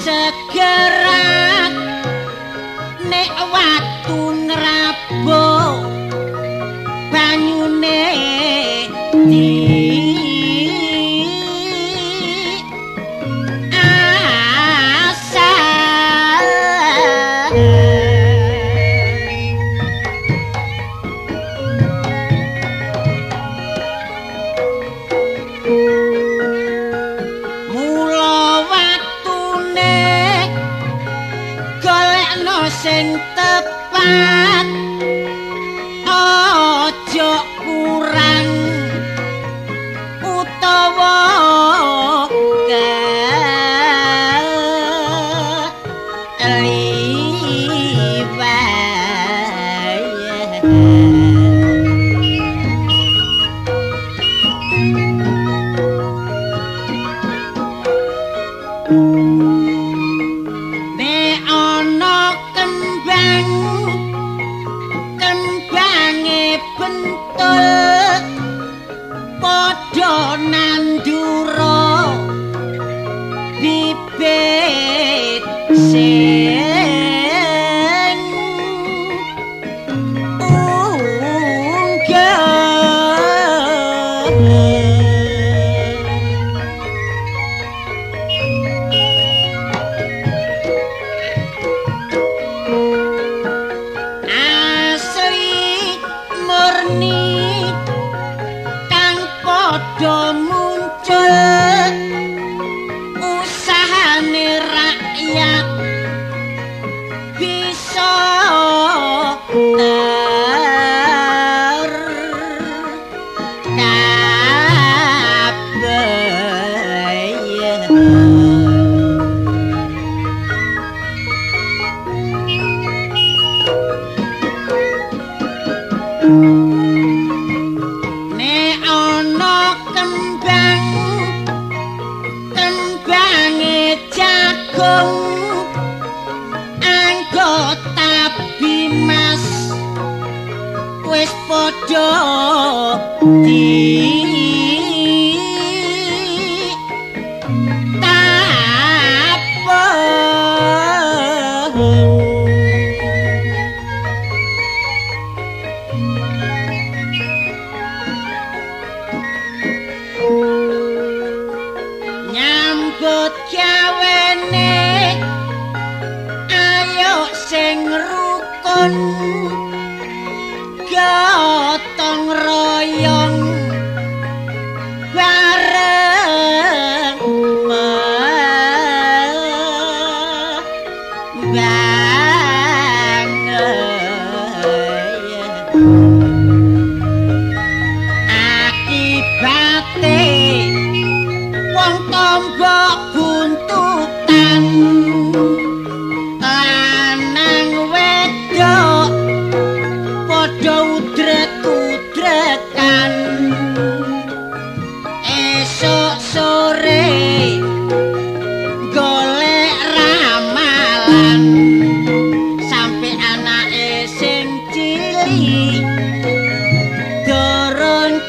segerak nek watu ngrabuk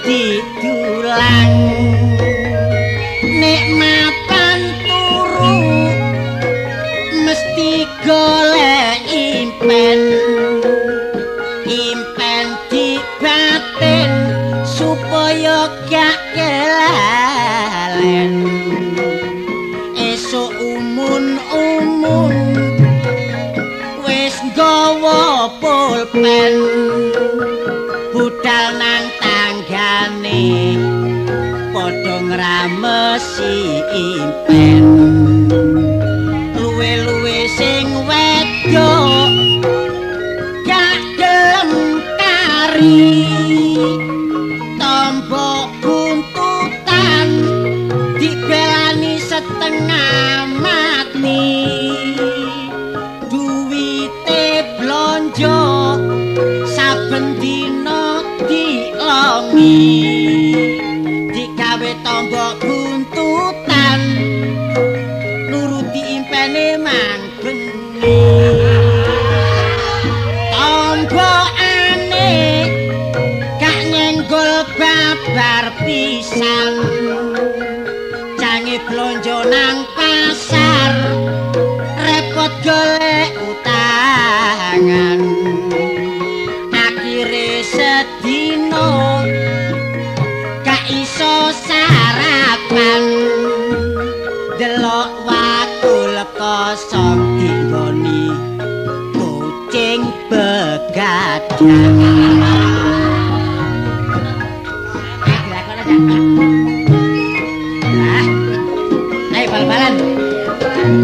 didulang see.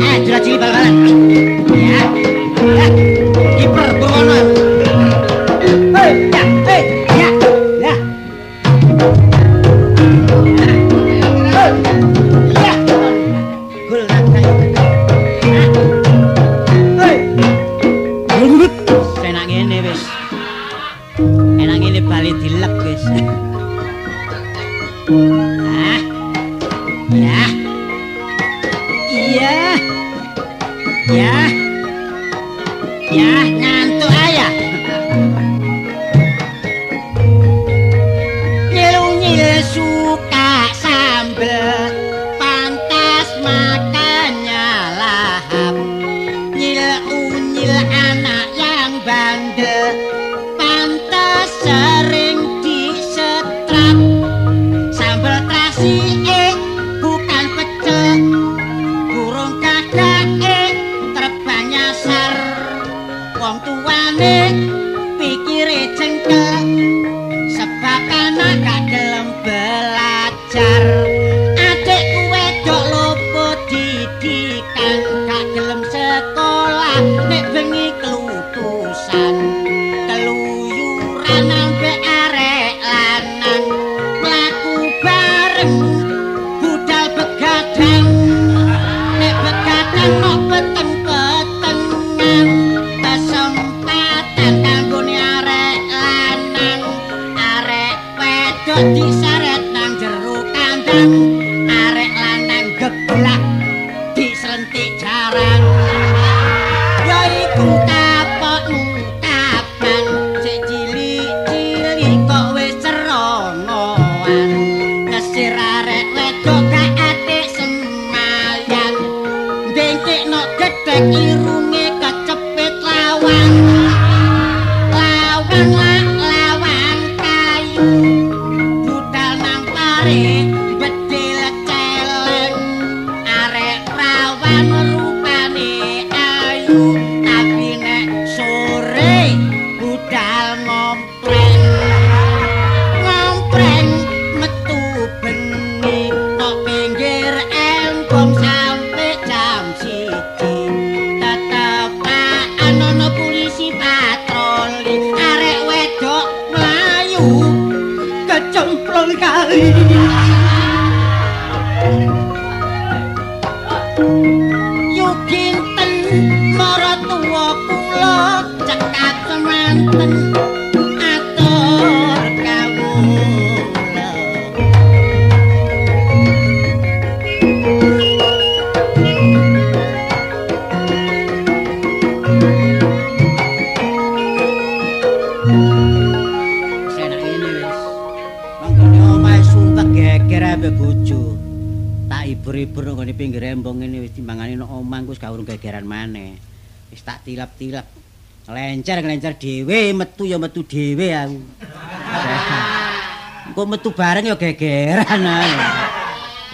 아, 들었지, 발발. 야. sekarang yaiku kapokmu. ngelencer-ngelencer dhewe metu ya metu dhewe aku. Ah. Engko metu bareng ya gegeran aku.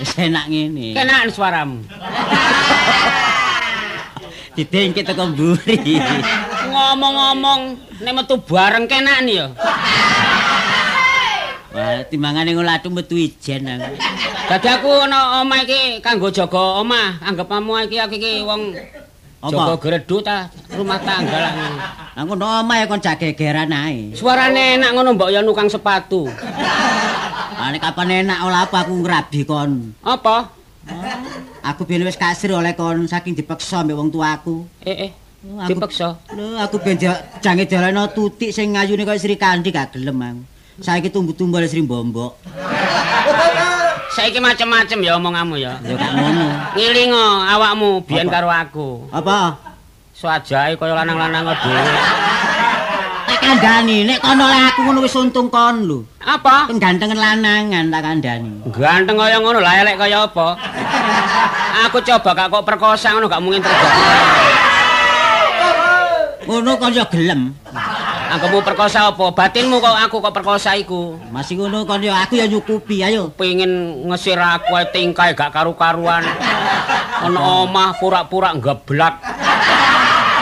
Wis enak ngene. Kenaken suaramu. Didengke teko mburi. Ngomong-ngomong, nek metu bareng kenaken ya. Wah, timbangane ngulatu metu ijen aku. Dadi aku ana omah iki kanggo jaga omah. Anggep omah iki aku iki wong Apa? gredu ta rumah tangga lah. Lah ngono omahe kon jak gegeran ae. Suarane enak ngono mbok ya nukang sepatu. Lah nek kapan enak olah apa aku ngrabi kon. Apa? Aku biyen wis kasir oleh kon saking dipeksa mbek wong tuaku. Eh eh Aku- dipeksa. Lho, aku ben ja- jange daleno tutik sing ngayune kaya Sri Kandi gak gelem aku. Saiki tumbuh-tumbuh oleh Sri Bombok. Saiki macem-macem ya omonganmu ya. Ya gak ngono. Ngilingo awakmu biyen karo aku. Apa? Swajahe kaya lanang-lanang dhewe. Tak kandhani, nek kono oleh aku ngono wis untung kon lho. Apa? Penggantengan lanangan tak kandhani. Ganteng kaya ngono lah elek kaya apa? Aku coba gak kok perkosa ngono gak mungkin terjadi. Ngono kon ya gelem. Anggapmu perkosa apa? Batinmu kok aku kok perkosa iku. Masih ngono kon ya aku ya nyukupi ayo. Pengen ngesir aku ae tingkai gak karu-karuan. Ana omah pura-pura geblak.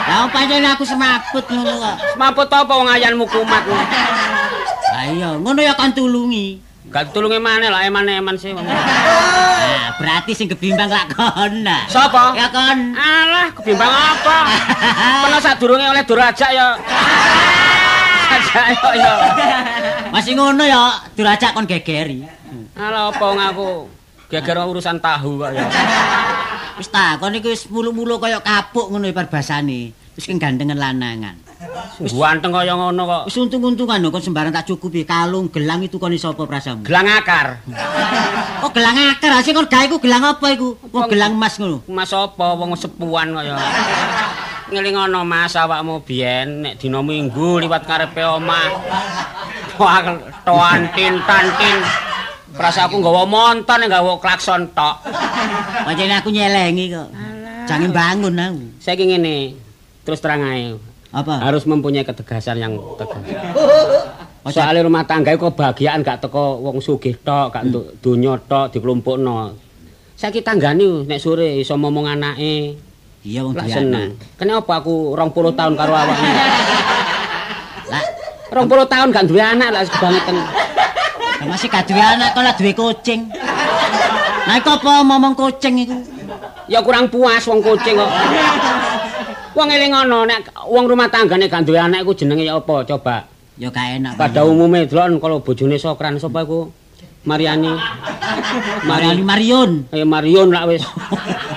Lah pancen aku semaput ngono kok. Semaput apa wong ayanmu kumat. Lah iya, ngono ya kon tulungi. Gak tulunge maneh lah eman-eman sih. wong. Nah, berarti sing kebimbang lak kon. Sapa? Ya kon. Alah, kebimbang apa? Pernah sadurunge oleh durajak ya. Yo. Masih ngono ya, durajak kon gegeri. Alah apa wong aku geger urusan tahu kok ya. Wis ta, kon iki wis mulu-mulu kaya kapuk ngono ibar basane. Wis gandengan lanangan. Ganteng kaya ngono kok. Wis untung-untungan kon sembarang tak cukupi kalung gelang itu kon iso apa prasamu? Gelang akar. Oh gelang akar, sing kon gawe iku gelang apa iku? Oh gelang emas ngono. Mas apa wong sepuan kaya. Ngelingono Mas awakmu biyen nek dina Minggu liwat karepe omah. Toan tin tantin. Prasa aku nggawa monton nggawa klakson tok. Pancen aku nyelengi kok. Jangan bangun aku. Saiki ngene, terus terang ae. Apa? Harus mempunyai ketegasan yang tegas. Soalnya rumah tangga itu kebahagiaan gak teko wong sugih tok, gak untuk donya tok dikelompokno. Saiki tanggane nek sore iso ngomong anake, Iya wong seneng. anak. Kenapa aku 20 tahun karo awakmu? Lah, 20 tahun gak duwe anak lah kebangetan. lah masih gak duwe anak kok lah duwe kucing. Nah, iku apa ngomong kucing iku? Ya kurang puas wong kucing kok. Wong eling ngono nek wong rumah tanggane gak duwe anak iku jenenge ya apa coba? Ya gak enak. Pada umumnya delon kalau bojone Sokran sapa iku? Mariani. Mariani Marion. Eh Marion lah wis.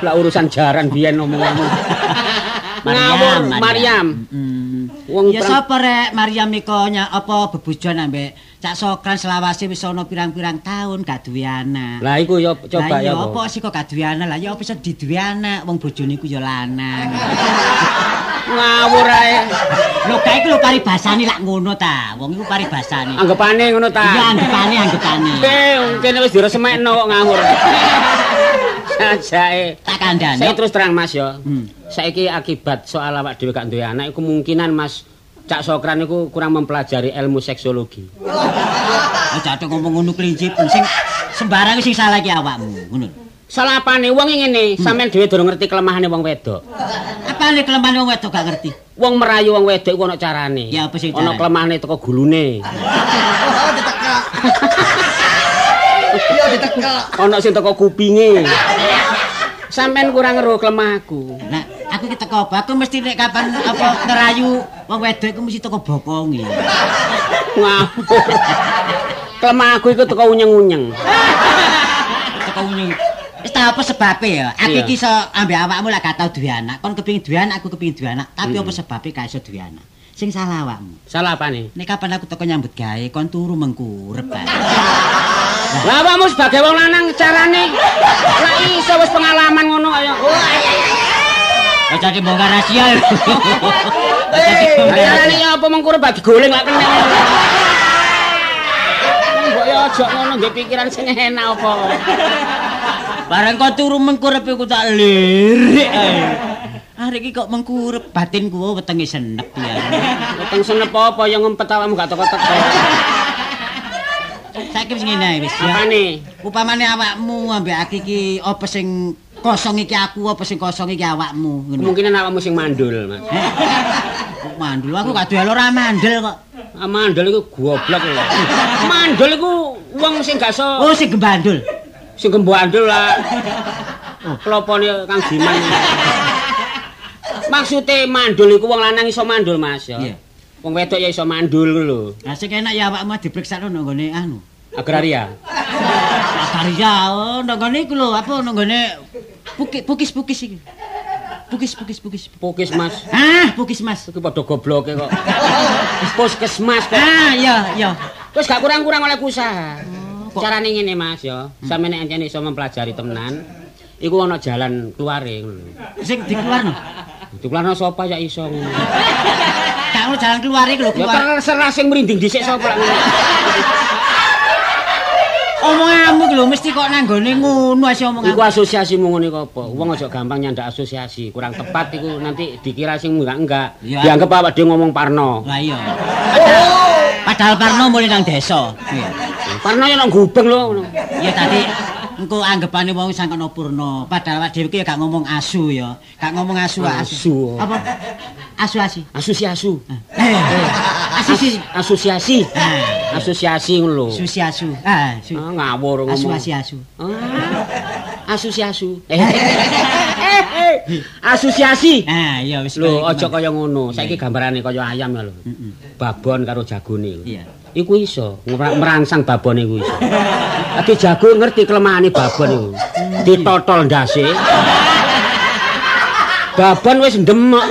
lah urusan jaran biyen omonganmu. Mariam. Hmm. Wong ya sapa rek Mariam iko apa bebujuan ambek Cak Sokran selawase wis ana pirang-pirang tahun gak duwe anak. Lah iku ya coba Lah ya. ya apa? apa sih kok gak duwe anak? Lah ya apa iso diduwe anak wong bojone iku ya lanang. Ngawur ae. Lho kae iku lho paribasane lak ngono ta. Wong iku paribasane. Anggapane ngono ta. Iya anggapane anggapane. Eh, kene wis diresemekno kok ngawur. Sajake. Tak kandhane. Saya terus terang Mas ya. Hmm. Saiki akibat soal awak dhewe gak duwe anak iku kemungkinan Mas Cak Sokran iku kurang mempelajari ilmu seksologi. Aja tok ngomong ngono klincipen sing sembarang sing salah iki awakmu, ngono. Salah apane wong ngene, sampean dhewe durung ngerti kelemahane wong wedok. Apa nek kelemahan wong wedok gak ngerti? Wong merayu wong wedok iku ana carane. Ya, apa sih Ana carane? kelemahane teko gulune. Iya ditekak. Ana sing teko kupinge. Sampean kurang ngeruh kelemahku. Nah, aku ki teko apa? Aku mesti nek kapan apa ngerayu wong wedok iku mesti teko bokonge. Ngawur. Kelemahku iku teko unyeng-unyeng. Teko unyeng. Wis tak apa sebabe ya? Aku iki iso ambek awakmu lah gak tau duwe anak. Kon kepengin duwe anak, aku kepengin duwe anak. Tapi apa sebabe gak iso duwe anak? Sing salah awakmu. Salah apane? Nek kapan aku teko nyambut gawe, kon turu mengkurep. Lah awakmu sebagai wong lanang carane lah iso wis pengalaman ngono kaya. Oh, jadi bongkar rahasia. Eh, bongkar Carane rahasia. apa mengkurep bagi goleng lak kena. Mbok ya aja ngono nggih pikiran sing enak apa. Barang kau turu mengkurep iku tak lirik ae. Arek iki kok mengkurep batinku oh, wetenge senep ya. Weteng senep apa ya ngumpet awakmu gak teko-teko. Saiki wis ngene ae wis ya. Apane? Upamane awakmu ambek aku iki apa sing kosong iki aku apa sing kosong iki awakmu ngono. Kemungkinan awakmu sing mandul, Mas. Kok mandul aku gak duwe ora mandel kok. Ah, mandul iku goblok lho. Mandul iku wong sing gak iso Oh sing gembandul. Sing gembo andul lah. Klopone Kang Diman. Maksude mandul iku wong lanang iso mandul, Mas ya. Iya. Wong wedok ya iso mandul lho. Lah sing enak ya awakmu diperiksa nang nggone anu. Agraria. Akarya oh nang nggone iku lho apa nang nggone pukis-pukis iki. Pukis-pukis pukis. Pukis, Mas. Ah, pukis Mas. Iki padha gobloke kok. Puskesmas kok. Ah, iya, iya. Wis gak kurang-kurang oleh usaha. Kok- Carane ngene Mas ya, sampeyan nek ancen iso mempelajari temenan, iku ana jalan keluare ngono. Sing dikeluarno. Dikeluarno sapa ya iso ngono. Ono jalan keluar lho, keluar. terserah sing merinding dhisik sapa lak ngono. Omonganmu lho mesti kok nang nggone ngono asih Iku omonganmu. asosiasi ngono iku apa? Wong aja gampang nyandak asosiasi, kurang tepat iku nanti dikira sing enggak enggak. Dianggap awak dhewe ngomong parno. Lah iya. Padahal Parno mulai nang desa. Iya. Parno ya nang gubeng lho ngono. Ya tadi engko anggapane wong sangka Purno. Padahal awak dhewe iki ya gak ngomong asu ya. Gak ngomong asu Asu. Apa? Asu asi. Asosiasi. Eh, asisi. Asosiasi. Ah, Asosiasi ngono lho. susi asu. Ah, su. Ah, ngawur Asu ngomong. asi asu. Ah, asosiasi. Eh, eh, Asosiasi. Ah, iya wis. Lho, aja kaya ngono. Saiki gambarane kaya ayam ya lho. Babon karo jagone. lho. Iya. Iku iso merangsang babon iku iso. Dadi jago ngerti kelemahanane babon iku. Ditotol ndase. Babon wis ndemek.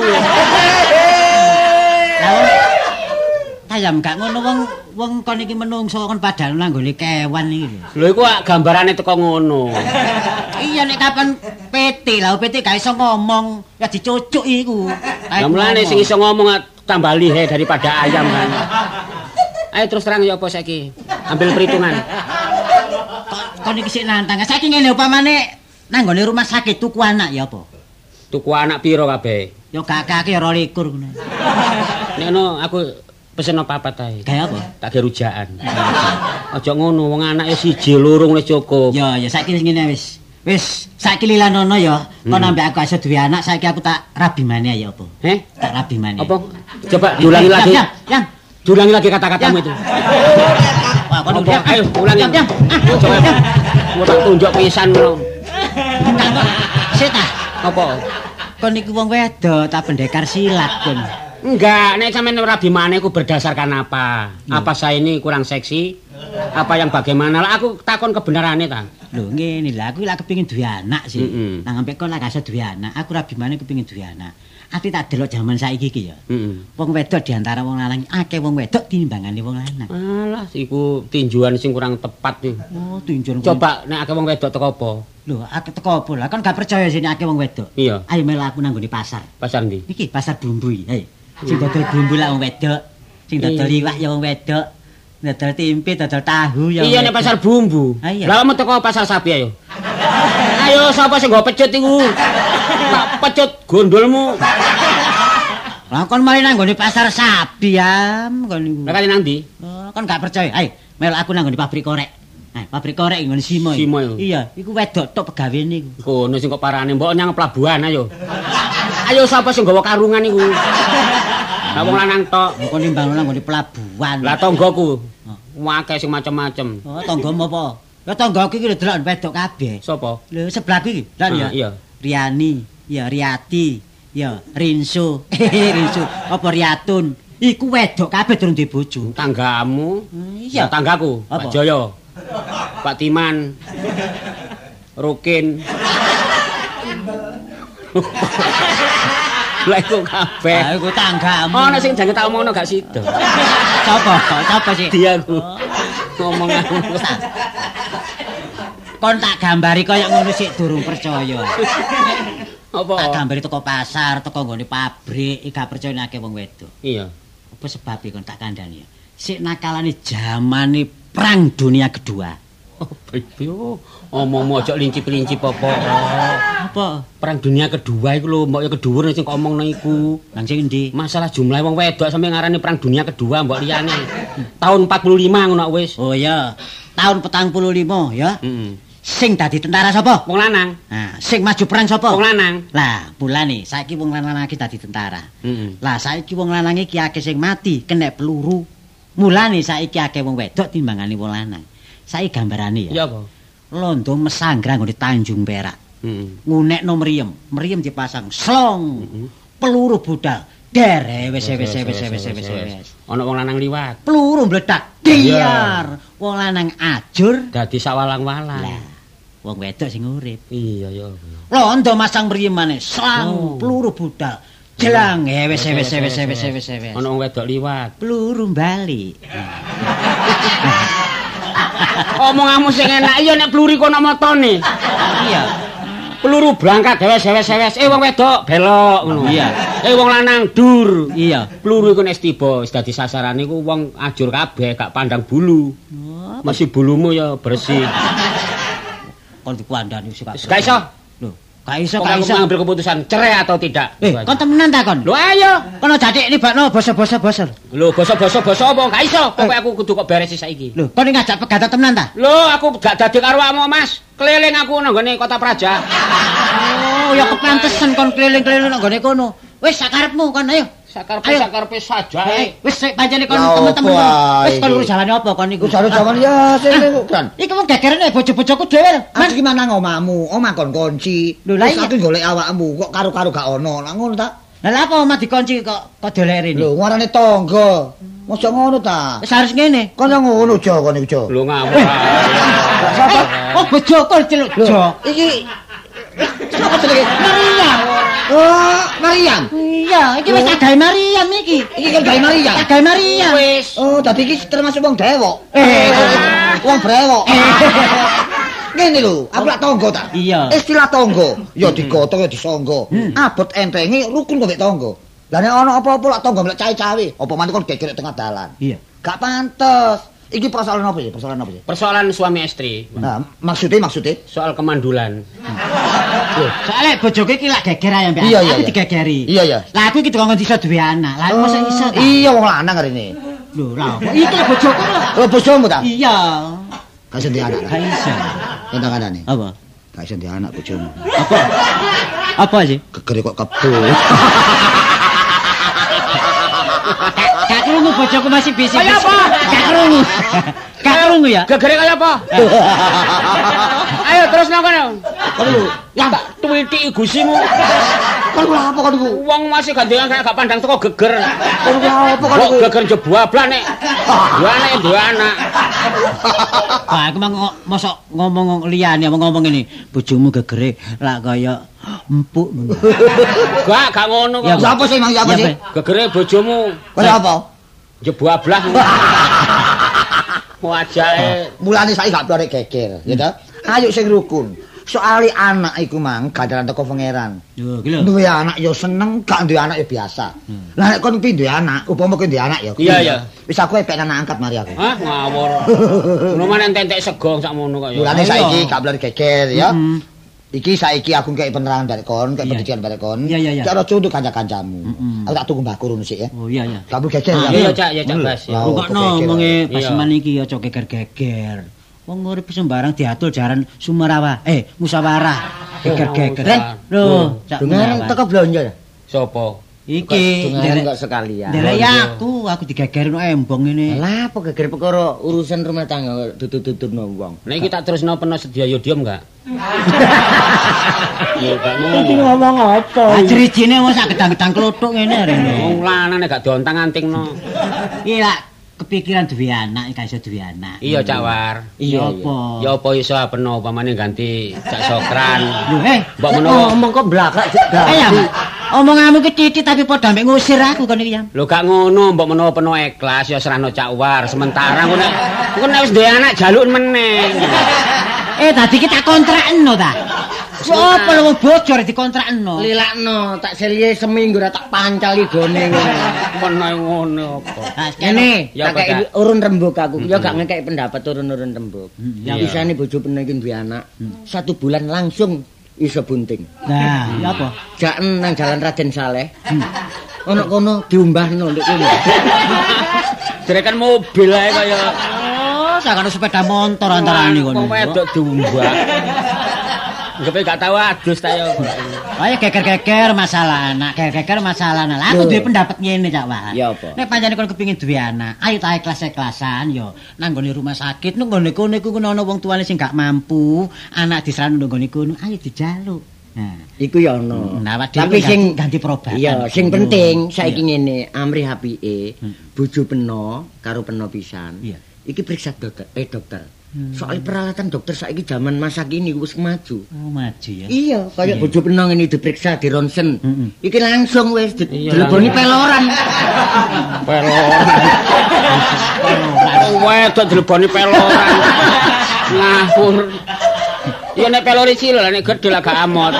Ayam gak ngono wong wong kon iki menungso kon padahal nang nggone kewan iki lho. Iku gambarane teko ngono. Iya nek kapan PT lah PT gak iso ngomong ya dicucuk iku. Lah mulane sing iso ngomong ah, tambah lihe daripada ayam kan. Ayo terus terang ya apa saiki? Ambil perhitungan. kon iki sik nantang. Saiki ngene upamane nang nggone rumah sakit tuku anak ya apa? Tuku anak piro kabeh? Ya gak kake 22 ngono. Nek no aku pesen apa papat ae. Kayak apa? Tak ge rujakan. Aja ngono, wong anake siji loro wis cukup. Ya ya saiki ngene wis. Wis saiki lilanono ya. Kon Hmm. ambek aku iso duwe anak saiki aku tak rabi maneh ya apa? Heh? Tak rabi maneh. Apa? Coba diulangi lagi. Yang, yang. Diulangi lagi kata-katamu itu. Wah, kon. Ayo ulangi. Yang, yang. Ah, Coba. Mau tak tunjuk pisan ngono. Ta. Apa? Kon iku wong wedok tak pendekar silat kon. Enggak, nek sampean rabi maneh ku berdasarkan apa? Apa saya ini kurang seksi? Apa yang bagaimana? Lah aku takon kebenarane ta. Lho ngene lah aku lak kepengin duwe anak sih. Mm-mm. Nang ambek kon lak gak iso duwe anak. Aku rabi maneh kepengin duwe anak. Ati tak delok jaman saiki iki ya. Heeh. Wong wedok diantara wong lanang akeh wong wedok tinimbangane wong lanang. Alah, iku tinjuan sing kurang tepat iki. Oh, tunjur. Coba nek akeh wong wedok teko apa? Lho, akeh teko apa lah? Kon gak percaya sini akeh wong wedok. Iya, Ayo melu aku nang pasar. pasar ndi? Iki pasar bumbu iki. Ayo. Sing dodol bumbu lah wong wedok. Sing dodol Iya. iwak ya wong wedok. Dodol tempe, dodol tahu ya. Iya nek pasar bumbu. Ah. Lah kamu teko pasar sapi ayo. Ayo sapa sing nggo pecut iku? Tak pecut gondolmu. Lah kon mari nang nggone pasar sapi ya, kon niku. Lah kali nang ndi? Oh, kon gak percaya. Ayo, melu aku nang nggone pabrik korek. Nah, pabrik korek nggone Simo. Simo iku. Iya, iku wedok tok pegawene iku. Kono sing kok parane mbok nyang pelabuhan ayo. Ayo sapa sing nggawa karungan iku? Lah wong lanang tok. Kok nimbang nang nggone pelabuhan. Lah tanggoku. Wakeh sing macem-macem. Oh, tanggamu apa? Ya tanggaku iki delok wedok kabeh. Sapa? Lho sebelahku iki, lan ya. Ah, iya. Riani, ya Riati, ya Rinso. Rinso, apa Riatun? Iku wedok kabeh durung duwe bojo. Tanggamu. Iya. Ya, tanggaku. Pak Joyo. Pak Timan. Rukin. Lah iku kabeh. Ah, iku tanggamu. Ono sing jange tak omongno gak sida. Sapa? Sapa sih? Dia ku. Ngomong aku. Kon tak gambari kaya ngono sik durung percaya. Apa? Tak gambari teko pasar, teko nggone pabrik, gak percaya akeh wong wedok. Iya. Apa sebab kon tak kandhani ya? Sik nakalane zamane perang dunia kedua. Baby. oh. Omong-omong aja lincip-lincip apa. Apa? Perang dunia kedua iku lho, mbok ya kedhuwur sing kok omongno iku. Nang sing endi? Masalah jumlah wong wedok sampe ngarani perang dunia kedua mbok liyane. Tahun 45 ngono wis. Oh ya, tahun petang puluh lima ya. Heeh. Sing dadi tentara sapa? Wong lanang. Nah, sing maju perang sapa? Wong lanang. Lah, bulane saiki wong lanang iki dadi tentara. Heeh. Lah saiki wong lanang iki akeh sing mati kena peluru. Mulane saiki akeh wong wedok timbangane wong lanang. Saiki gambarane Ya ya. apa? londo mesanggrang nggone Tanjung Perak. Heeh. Ngunekno mriyem, mriyem dipasang slong. Peluru budal. Der eh, wis wis wis wis wis wis wis. Ana wong lanang liwat. Peluru mledak. Diar. Wong lanang ajur. Dadi sawalang-walang. Lah, wong wedok sing urip. Iya ya. Londo masang mriyem maneh, slang Oh. peluru budal. Jelang eh wis wis wis wis wis wis. Ana wong wedok liwat. Peluru bali. Omonganmu sing enak iya nek pluri kono motone. Iya. Peluru berangkat dewes-dewes-dewes. Eh wong wedok belok ngono. Iya. Eh wong lanang dur. Iya. Peluru iku nek tiba wis dadi sasarane iku wong ajur kabeh gak pandang bulu. Masih bulumu ya bersih. Kon dikuandani wis gak. Wis gak iso. Lho, gak iso Kok gak kamu iso. mengambil keputusan cerai atau tidak? Eh, kon temenan ta kon? Lho ayo. Kono jadik ini bakno basa-basa basa. Lho basa-basa basa apa? Gak iso. Pokoke aku kudu kok beres saiki. Lho, kon ngajak pegatan temenan ta? Lho aku gak dadi karo awakmu Mas. Keliling aku nang gone kota Praja. Oh, ya kepantesan kon keliling-keliling nang gone kono. Wis sakarepmu kon ayo. Sakarpe sakarpe saja. Wis sik pancene kon temen-temen. Wis kon iki? urus jalane apa kon iku? Ku jare jaman ya sing niku kan. Iki wong gegerane bojo-bojoku dhewe. Aku gimana ngomahmu? Omah kon kunci. Lho, iya. aku golek awakmu kok karo-karo gak ono. Lah ngono ta? Lah lha apa omah dikunci kok kok dolek rene? Lho, ngarane tangga. Mosok ngono ta? Wis harus ngene. Kon yo ngono Jo kon iku Jo. Lho ngawur. Eh, oh bojoku celuk jo. iki Siapa jenenge? Maria. Oh, Mariam. Iya, iki wis tagae Mariam iki. Iki kan gawe Mariam. Tagae Mariam. Wis. Oh, dadi iki termasuk wong dewok. Eh. wong brewok. Ngene lho, aku lak tangga ta. Iya. Istilah tangga, ya digotong ya disangga. Abot entenge rukun kok mek tangga. Lah nek ana apa-apa lak tangga mek cawe-cawe, apa maneh kon geger tengah dalan. Iya. Gak pantes. Iki persoalan apa ya? Persoalan apa ya? Persoalan suami istri. Nah, maksudnya maksudnya Soal kemandulan. Soale bojoku iki lak geger ae mbak. Iya, iya, Aku digegeri. Iya, iya. Lah aku iki dikongkon iso duwe anak. Lah mosok iso ta? Iya wong lanang rene. Lho, lah apa? Iki bojoku lho. Oh, bojomu ta? Iya. Gak iso duwe anak. Gak iso. Entang kanane. Apa? Gak iso duwe anak bojomu. Apa? Apa sih? Gegere kok kebo. Gak krungu bojoku masih bisik. Kaya apa? Gak krungu. Gak krungu ya? Gegere kaya apa? Ayo terus nang kono. Kon lho, Ya tak tuwiti gusimu. kon lho apa kon iku? Wong masih gandengan kayak gak pandang teko geger. Kon lho apa kon Kok iku? geger jebablah nek. Dua anak dua anak. Wah, aku mang mosok ngomong liyane ngomong ngene, bojomu gegere lak kaya empuk ngono. Gak gak ngono Ya, kok. Siapa sih mang siapa Ya, sih? Pak. Gegere bojomu Kon apa? Jebablah. Wajahe Mulane saiki gak boleh geger, ya ta? Ayo sing rukun. Soale anak iku mang gandaran teko pangeran. Yo. Duwe anak ya seneng, gak duwe anak ya biasa. Lah nek kon pin duwe anak, upama kon duwe anak ya. Iya, iya. Wis aku epek anak angkat mari aku. Hah ngawur. Ngono mana entek segong sak mono kok ya. Mulane saiki gak boleh geger ya. Iki saiki aku kei penerangan dari kon, kei Iya. pendidikan dari kon. Iya, iya, iya. Cara untuk kanca-kancamu. Mm-mm. Aku tak tunggu mbahku rono sik ya. Oh iya ya. Gak boleh geger Ah, ya. Iya cak, iya cak. Bas. ya. Rungokno Iya. paseman iki aja geger-geger. Wong urip sembarang diatur jaran sumarawa. Eh, musyawarah. Geger-geger. Ren, Lho, cak Dengar teko belanja ya. Sopo? Iki ndelek kok sekalian. ndelek ya aku, aku digeger no embong ini. Lah apa geger perkara urusan rumah tangga tutut-tututno wong. Nek iki tak terusno peno sedia yodium enggak? Ya gak Iki ngono. ngomong apa? Ah jerijine wong sak gedang-gedang klothok ngene rene. Wong lanang nek gak dontang-antingno. Iki lak kepikiran duwe anak, gak iso duwe anak. Iya Cak War. Iya Iya, apa? Ya apa iso peno upamane ganti Cak Sokran. Lho, eh, Mbok menawa ngomong kok blakak Ayo, omonganmu ki titik tapi padha mek ngusir aku kon iki ya. Lho gak ngono, mbok menawa peno ikhlas ya serahno Cak War. Sementara ngono nek wis duwe anak jaluk meneh. Eh, tadi kita kontrakno ta. Sopo lho wong bocor dikontrakno. Lilakno tak selie seminggu ora tak pancali gone ngono. Ngono apa. Kene, Ya, tak kei urun rembug aku. Ya gak ngekek pendapat urun-urun rembug. ya, Ya bisane bojo penek iki duwe anak. Satu bulan langsung iso bunting. Nah, ya apa? Jaken nang jalan Raden Saleh. Ono kono diumbahno nduk kono. Jerekan mobil ae kaya Oh, sakane sepeda motor antarane kono. Wong wedok diumbah. Ngepe gak tahu adus ta ya. Oh ya geger-geger masalah anak, geger-geger masalah anak. Aku duwe pendapat ngene Cak Wah. Ya apa? Nek pancene kon kepengin duwe anak, ayo ta ikhlas-ikhlasan yo. Nang nggone rumah sakit, nang nggone kono iku ana wong tuane sing gak mampu, anak diserang nang nggone kono, ayo dijaluk. Nah, Iku ya ono. Nah, awak Tapi sing ganti- perobatan. Iya, sing Hmm. penting saiki ngene, amri apike, Hmm. bojo peno karo peno pisan. Iki periksa dokter, eh dokter. Hmm. Soal peralatan dokter saiki zaman masa kini wis maju. oh maju ya. Iya, kayak Iya. bojo peno ngene diperiksa di ronsen. Mm-mm. Iki langsung wis dileboni peloran. Peloran. Wong wedok dileboni peloran. Ngawur. Ya nek pelori cilik lah nek gedhe lah gak amot.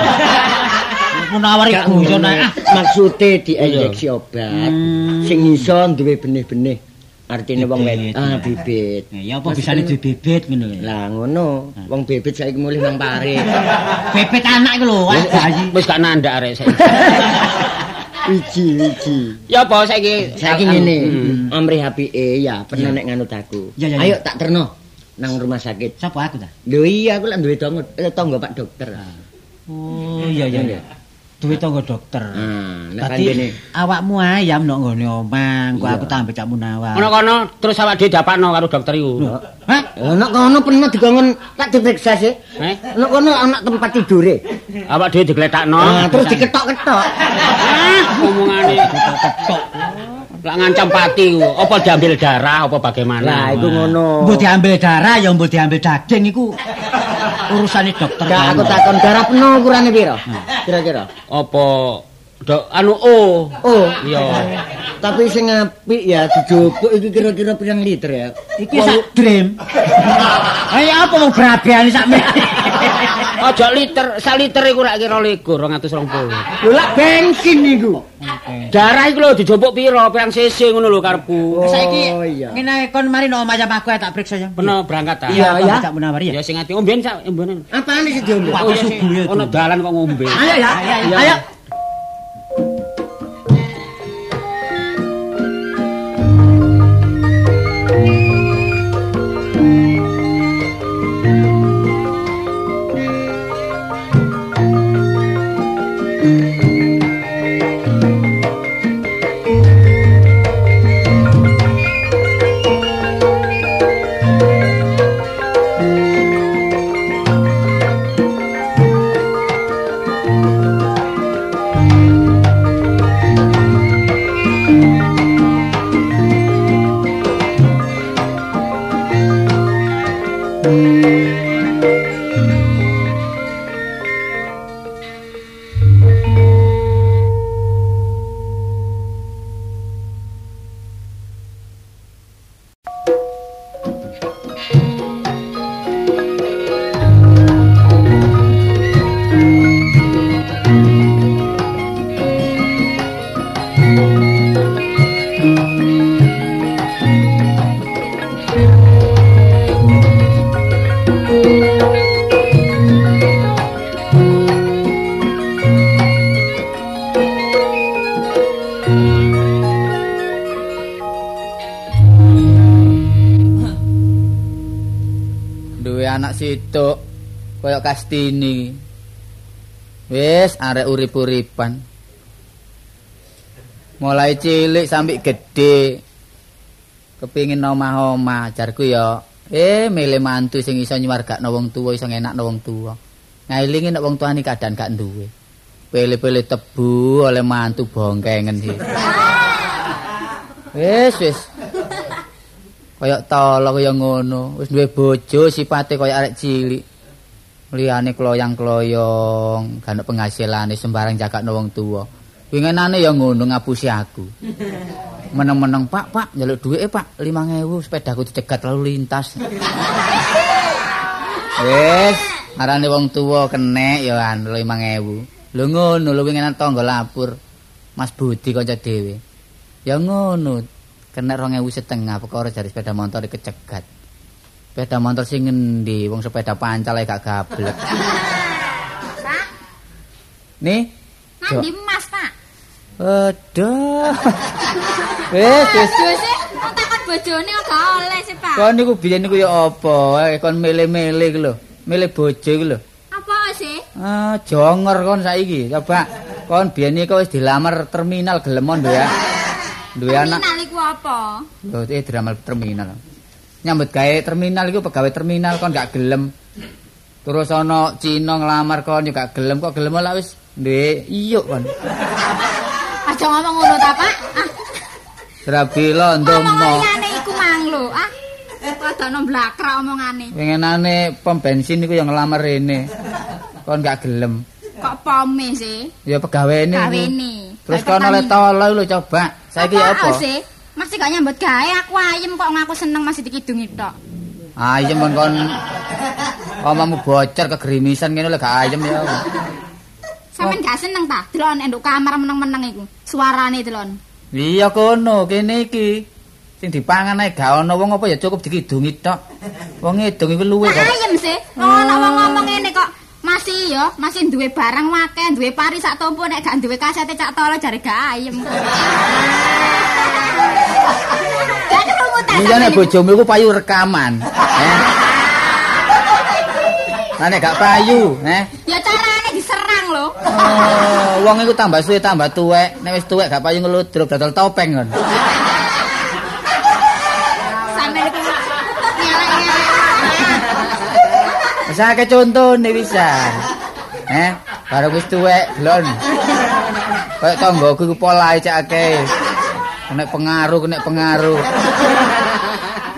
Munawar Gak iku yo ngono. nak. Maksude diinjeksi obat. Hmm. Sing iso duwe benih-benih. Artine wong wedok ah bibit. Ya apa bisane duwe bibit ngono lho. Lah ngono, wong bibit saiki mulih nang pare. Bibit anak iku lho, bayi. Wis gak nandak arek saiki. Wiji, wiji. Ya apa saiki? Saiki ngene, Hmm. amri apike ya pernah nek nganut aku. Ayo tak terno nang rumah sakit. Sapa aku ta? Lho iya aku lak duwe tonggo, eh, tonggo Pak Dokter. Oh iya iya iya. Duwe tangga dokter. Ah, nek Dadi kene awakmu ayam nek nggone omah, engko Iya. aku tambah cak munawar. Ono kono terus awak dhewe dapakno karo dokter iku. Hah? Ono kono pernah digongen tak diperiksa sih. Eh? Ono kono ana tempat tidure. Awak dhewe digletakno. Terus diketok-ketok. Ah, omongane ketok. Lah ngancam pati ku. Apa diambil darah apa bagaimana? Lah iku ngono. Mbok diambil darah ya mbok diambil daging iku urusane dokter. Gak aku takon darah penuh ukurane piro? Kira-kira. Apa dok anu oh. Oh, Iya. tapi sing apik ya dijupuk iki kira-kira pirang liter ya? Iki sak dream. Ayo apa mau berabian sak Aja liter, sak liter iku rak kira likur 220. Lho lak bensin niku. Darah iku lho dijompuk piro, pirang cc ngono lho karepku. Oh, Saiki iya. ngene kon mari no omah aku tak periksa ya. Bener berangkat ta? Iya, ya. Tak munawar ya. Ya sing ati omben sak omben. Apaan sih diombe? Oh iya subuh. Ono dalan kok ngombe. Ayo ya. Ayo, Kastini. Wis arek urip-uripan. Mulai cilik sampai gede. Kepingin omah-omah jarku ya. Eh milih mantu sing iso nyuwargakno wong tuwa iso ngenakno wong tuwa. Ngailingi nek wong tuane kadang gak duwe. Pilih-pilih tebu oleh mantu bongkengen sih. Wis wis. Kayak tolo kaya ngono, wis duwe bojo sipate kaya arek cilik. Liyane kloyang-kloyong, gak ono penghasilane sembarang jagakno wong tuwa. Wingenane ya ngono ngapusi aku. Meneng-meneng, Pak, Pak, njaluk duwike, Pak, 5000 sepedaku dicegat lalu lintas. Wis, arane wong tuwa kenek ya an 5000. Lho ngono, lho wingenan tangga lapur. Mas Budi kanca dhewe. Ya ngono, kena 2000 setengah perkara dari sepeda motor kecegat. Sepeda motor sing ngendi? Wong sepeda pancal gak gablek. Pak, Nih, nandi emas, Pak? aduh. Wis, wis. Jose, kok takon bojone ora oleh sih, Pak. Kon niku biyen niku ya apa? Eh, kon mele-mele iku lho. Mele bojo iku lho. Apa sih? Ah, jonger kon saiki. Coba kon biyen iku wis dilamar terminal gelemon duwe. Duwe anak. Terminal iku apa? Lho, iki drama terminal. Nyambut gawe terminal iku pegawai terminal kon gak gelem. Terus ana Cina nglamar kon yo gak gelem kok gelem lah wis duwe iyuk kon. Aja ngomong ngono ta, Pak. Ah, Drabila ngomong ndomo. liyane iku mang lho. Ah. Padha no blakrak omongane. Pengenane pom bensin iku yang ngelamar rene. Kon gak gelem. Kok pome sih? Ya pegawene. iku. Gawene. Terus kon oleh tolo lho coba. Saiki ya apa? sih? Masih gak nyambut gawe aku ayem kok ngaku seneng masih dikidungi tok. Ayem kon kon omamu bocor kegerimisan ngene lho gak ayem ya. Sampeyan gak seneng ta? Delon enduk kamar meneng-meneng iku. Suarane delon. Iya kono kene iki. Sing dipangan ae gak ono wong apa ya cukup dikidungi tok. Wong ngidung iku luwe kok. Ayem sih. Ono wong ngomong ngene kok masih yo, masih duwe barang akeh, duwe pari sak tompo nek gak duwe kasete cak tolo jare gak ayem. Iya nek bojomu iku payu rekaman. Eh. Lah nek gak payu, eh. Ya carane diserang lho. Oh, wong iku tambah suwe tambah tuwek. Nek wis tuwek gak payu ngeludruk dodol topeng kon. Iku nyelek-nyelek. Wis akeh contone bisa. Eh, baru wis tuwek glon. Kayak tanggoku iku polahe cak akeh. Kena pengaruh, kena pengaruh.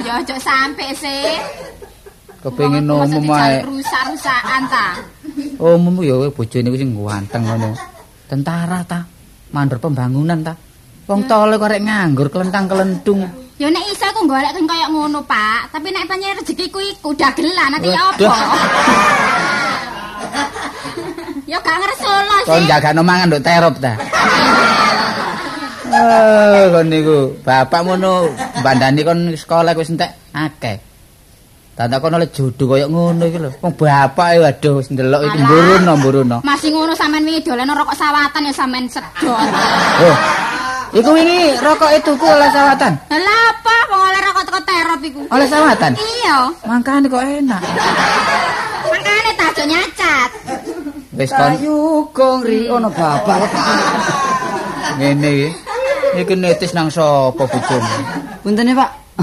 Ya ojo sampe sih. Kepengin umum maksudnya ae. rusak-rusakan ta. Umum ya bojone ku sing ganteng ngono. Tentara ta, mandor pembangunan ta. Wong tole kok arek nganggur kelentang-kelentung. Ya nek iso aku golek sing kaya ngono, Pak. Tapi nek pancen rezekiku iku dagelan nanti ya apa? ya gak Kon sih. jagano mangan nduk terop ta. Eh, kon niku bapak ngono bandani kon sekolah wis entek akeh. Tanda kon oleh jodoh kaya ngono iki lho. Wong bapak e waduh wis ndelok iki mburuno mburuno. Masih ngono sampean wingi dolen rokok sawatan ya sampean sedot. Oh. Iku wingi rokok itu ku oleh sawatan. Lah apa wong oleh rokok teko terop iku? Oleh sawatan. Iya. Mangkane kok enak. Makane tak aja nyacat. Wis kon Ayo gong ri ono bapak ngene iki. Iki netis nang sapa bojomu? Punten ya, Pak.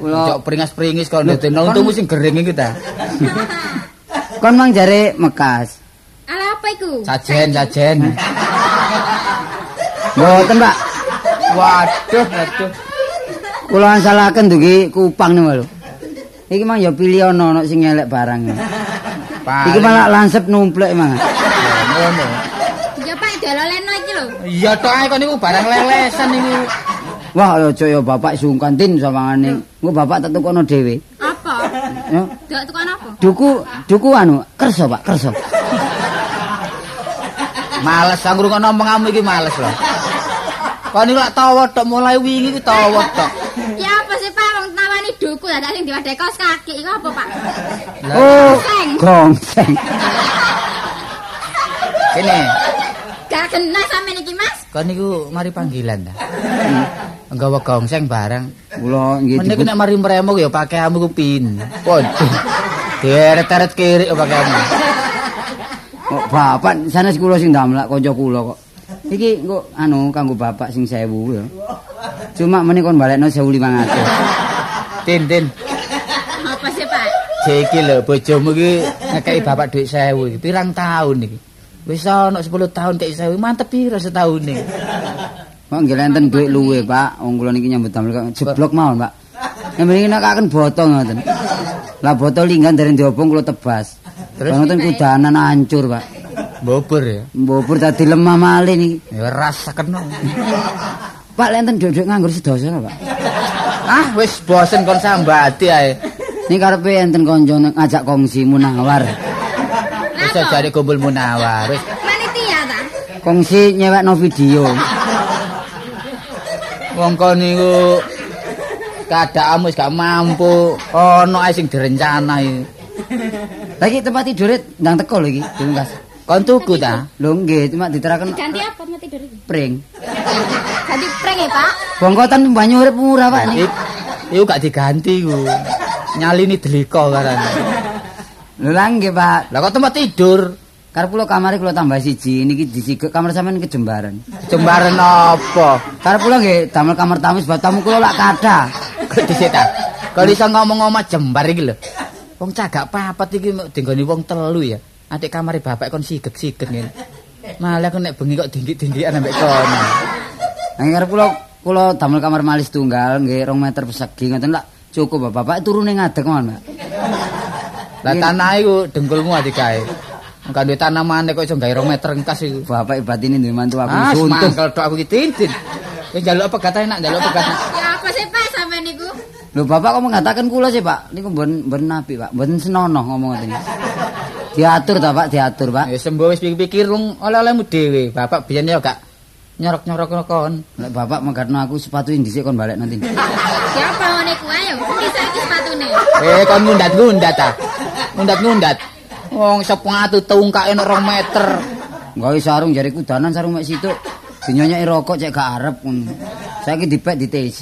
Kula Cok peringas-peringis kon dene untumu sing gering iki ta. kon mang jare Mekas. Ala apa iku? Sajen, sajen. Mboten, Pak. Waduh, waduh. Kula ansalaken dugi kupang niku lho. Iki mang ya pilih ono ono sing elek barang. Iki malah lansep numplek mang. ngono. Ya Pak dololeno tok ae kon niku barang lelesan niku. Wah, aja ya bapak sungkan tin sawangane. Engko bapak tak tukono dhewe. Apa? Ya. Dok tukang apa? Duku duku anu, kerso, Pak, kerso. Males sang ngrungokno omonganmu iki males lho. Kon niku lak tawa tok mulai wingi iki tawa tok. Ya apa sih Pak wong nawani duku ya sing diwadhe kaos kaki iku apa Pak? Oh, Gongseng. gongseng. Gak kena sampean iki Mas. kon niku mari panggilan ta. Nggawa gongseng barang. Kula nggih Mending dipun- nek mari mremuk ya pakaianmu ku pin. Waduh. Deret-deret kiri kok pakaianmu. kok bapak sanes kula sing damlak kanca kula kok. Iki engko anu kanggo bapak sing 1000 ya. Cuma meneh kon balekno 1500. Tin, tin. Apa sih Pak? Iki lho bojomu iki ngekeki bapak dhuwit 1000 iki. Pirang tahun iki? Wis ana 10 tahun kek 1000, mantep piro setahune? Kok nggih enten dhuwit luwe, Pak. Wong kula niki nyambut damel kok jeblok mawon, Pak. Nek mriki nekaken botol ngoten. Lah botol linggan dari diobong kula tebas. Terus? Ngoten kudanan hancur, Pak. Bobor ya. Mbobur dadi lemah malih niki. Ya rasaken. Pak lenten dhuwit nganggur sedasa Pak. ah, wis bosen kon sambati ae. Niki karepe enten kanca ngajak kongsi munawar. Wis jare kumpul munawar. Wis Panitia ta? Kongsi nyewekno video. wong kon niku keadaanmu wis gak mampu. Ono ae sing direncana iki. Lagi tempat tidure ndang teko lho iki, Mas. Kon tuku ta? Lho nggih, cuma diteraken Ganti apa mau tidur iki? pring. Ganti prank ya Pak? Bongkotan banyu urip murah, Pak. Iku gak diganti ku. Nyalini deliko karane. Lah nggih, Pak. Lah kok tempat tidur? Karep kula kamare kula tambah siji, niki disigek kamar sampean kejembaran. Jembaran apa? Karep kula nggih damel kamar tamu sebab tamu kula lak kathah. Kok dhisik ta? Kalau iso ngomong omah jembar iki lho. Wong cagak papat iki dinggoni wong telu ya. Adik kamare bapak kon sigek-sigek ngene. Malah aku nek bengi kok dingdik-dindikan ambek kono. Nang karep kula kula damel kamar malis tunggal nggih 2 meter persegi ngoten lak cukup Bapak. Bapak turune ngadeg mawon, Mbak. Lah tanah iku dengkulmu ati kae. Engko duwe tanah maneh kok iso gawe 2 meter engkas iku. Bapak ibat ini duwe mantu aku Ah, suntuk. mangkel tok aku iki tintin. Wis njaluk apa katanya nak njaluk apa katanya. Ya apa sih Pak sampean niku? Lho Bapak kok mengatakan kula sih, Pak? Niku mboten mboten apik, Pak. Mboten senonoh ngomong ngoten. Diatur ta, Pak? Diatur, Pak. Ya sembo wis pikir-pikir lung oleh-olehmu dhewe. Bapak biyen ya gak nyorok-nyorok kon. Lek Bapak menggatno aku sepatu dhisik kon balik nanti. Siapa ngene ku ayo? Iki saiki sepatune. Eh kon ngundat-ngundat ta. Ngundat-ngundat. Wong sepatu tungkake nek 2 meter. Gawe sarung jari kudanan sarung mek situ. Dinyonyeki rokok cek gak arep ngono. Saiki dipek di TC.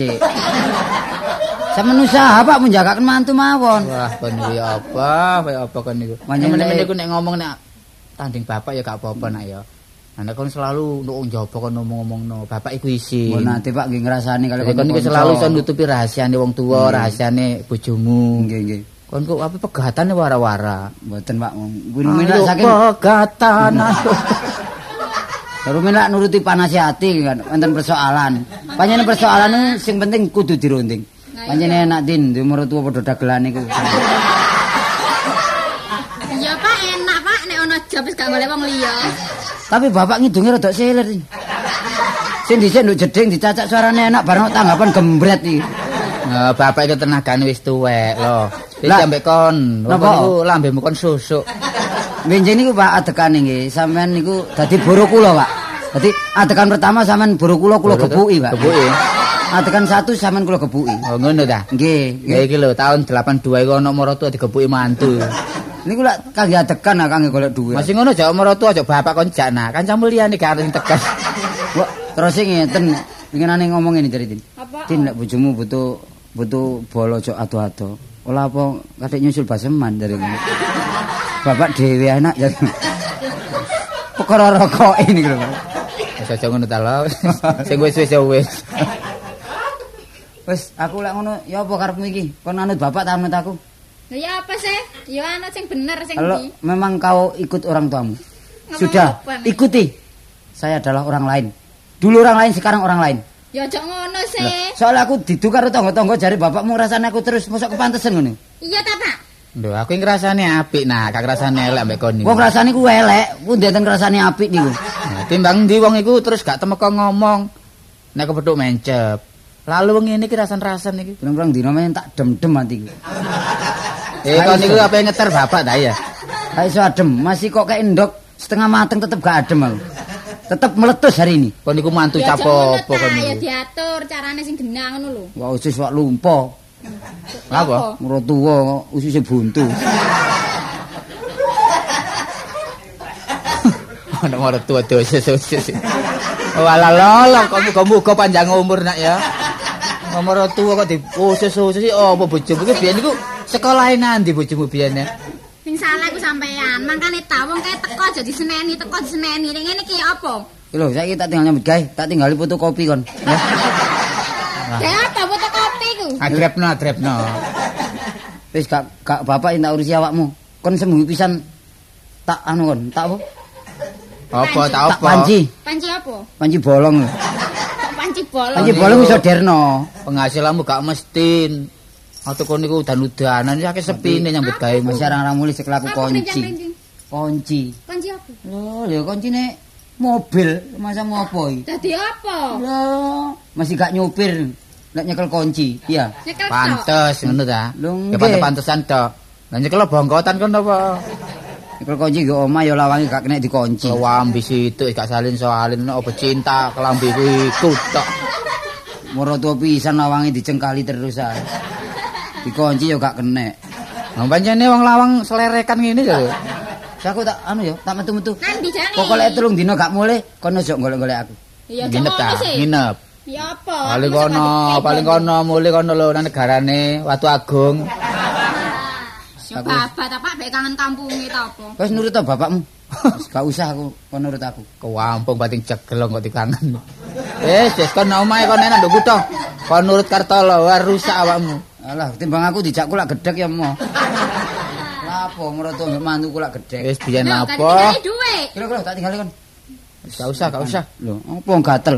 Sampeyan usaha Pak menjagakan mantu mawon. Wah, kon iki apa? Kaya apa kon niku? Panjenengan- Meneh-meneh iku nek ngomong nek tanding bapak ya gak apa-apa nak ya. Anak kon selalu nduk njaba kon ngomong-ngomongno. Bapak iku isin. Mun nate Pak nggih ngrasani kalau kon iki selalu iso nutupi rahasiane wong tuwa, Nggih. rahasiane bojomu. Nggih nggih. Kon kok apa pegatane wara-wara. Mboten Pak. Kuwi lak saking pegatan. Rumen lak nuruti panasi hati kan wonten persoalan. Panjenengan persoalan sing penting kudu dirunding. Panjenengan enak din duwe mertua padha dagelan iku. Ya Pak enak Pak nek ono job wis gak golek wong liya. Tapi bapak ngidunge rada selir. iki. Sing dhisik nduk jeding dicacak suarane enak bareng tanggapan gembret iki. Nah, bapak iki tenagane wis tuwek lho. Wis sampe kon, wong napa? lambemu kon susuk. Benjing niku Pak adekane nggih, sampean niku dadi boro kula, Pak. Dadi adekan pertama sampean boro kula kula Boro gepuki, Pak. gepuki? Adekan satu sampean kula gepuki. Oh ngono ta? Nggih, Ya iki lho tahun 82 iku ana maratuwa digepuki mantu. Niku lak kangge adekan nah kangge golek dhuwit. Masih ngono jek maratuwa jek bapak kon jana. Kancamu liyane gak arep tekan. Terus sing ngeten, pengenane ngomong Tin. Apa? Tin lek bojomu butuh butuh bolo cok ado-ado. Olah apa kadek nyusul baseman dari ini. Bapak dhewe anak ya. Perkara rokok ini lho. Pak. Wis aja ngono ta lho. Sing wis wis ya wis. Wis aku lek ngono ya apa karepmu iki? Kon anut bapak ta anut aku? Lah ya apa sih? Ya ana sing bener sing Kalau ndi? memang kau ikut orang tuamu. Ngomong Sudah, ikuti. Saya adalah orang lain. Dulu orang lain, sekarang orang lain. Ya aja ngono sih. Soalnya aku didukar tonggo-tonggo jari bapakmu ngrasani aku terus mosok kepantesan ngono. Iya ta Pak? Lho aku ngrasane apik nah, gak ngrasane elek mbek kon iki. Wong ngrasani ku elek, ku ndeten ngrasani apik niku. Nah, timbang ndi wong iku terus gak temeka ngomong. Nek kepethuk mencep. Lalu wong ngene iki rasan-rasan iki. Pirang-pirang dina men tak dem-dem atiku. Eh kon niku apa yang ngeter bapak ta ya? Gak iso adem, masih kok kayak endok setengah mateng tetep gak adem aku. Tetep meletus hari ini. Kon niku mantu Ya capo apa kon ya niku? diatur carane sing genah ngono lho. Wah usus wak lumpo. Apa? Muro tuwa ususe buntu. Ana mara tua dosa dosa. Wala lolo kamu kamu kok panjang umur nak ya. Nomor tua kok di usus-usus oh apa bojomu ki biyen niku sekolahe nandi bojomu biyen ya. Sing salah ku sampean. Mangkane ta wong kae teko aja diseneni, teko diseneni. Ning ngene iki apa? Iki lho saiki tak tinggal nyambut gawe, tak tinggali fotokopi kon. Ya. Kayak apa foto kopi ku? Agrepno agrepno. Wis gak gak bapak tak urusi awakmu. Kon sembuh pisan tak anu kon, tak apa? Apa tak apa? panci, Panci apa? panci bolong panci bolong? Panci bolong iso derno. Penghasilanmu gak mestin. Atau kon niku udan-udanan ya akeh sepine nyambut gawe Masih orang-orang mulai sekelaku Apa kunci. Kunci. Panci apa? Loh, lho kuncine mobil, masa mau apa iki? Dadi apa? Loh, masih gak nyupir. Nek nyekel kunci, iya. Pantes ngono ta? Ya nggih. pantes-pantesan tok. Lah nyekel bongkotan kon apa? Nyekel kunci yo omah yo lawange gak kena dikunci. Kelambi situ gak salin soalin nek apa cinta kelambi ku iku tok. Moro tuwa pisan lawange dicengkali terus ae. Dikunci yo gak kena. Nah, pancene wong lawang selerekan ngene. Saya aku tak anu yo, tak metu-metu. Nang lek telung dina gak mulai, kono ojo golek-golek aku. Iya, Nginep ta, nginep. Ya apa? Paling kono, paling kono mulih kono lho nang negarane Watu Agung. Ya babat apa bek kangen kampunge ta apa? Wis nurut to bapakmu. Wis gak usah aku kon nurut aku. Kewampung bating cegelong kok dikangen. Wis, wis kon nang omahe kon enak nduk kutho. Kon nurut Kartolo, rusak awakmu. Alah, timbang aku dijak kulak gedhek ya mo. Lapo meroto mbek mantuku kulak gedhek. Wis biyen duit. Kira-kira tak tinggali kon. Gak usah, gak usah. Lho, apa gatel?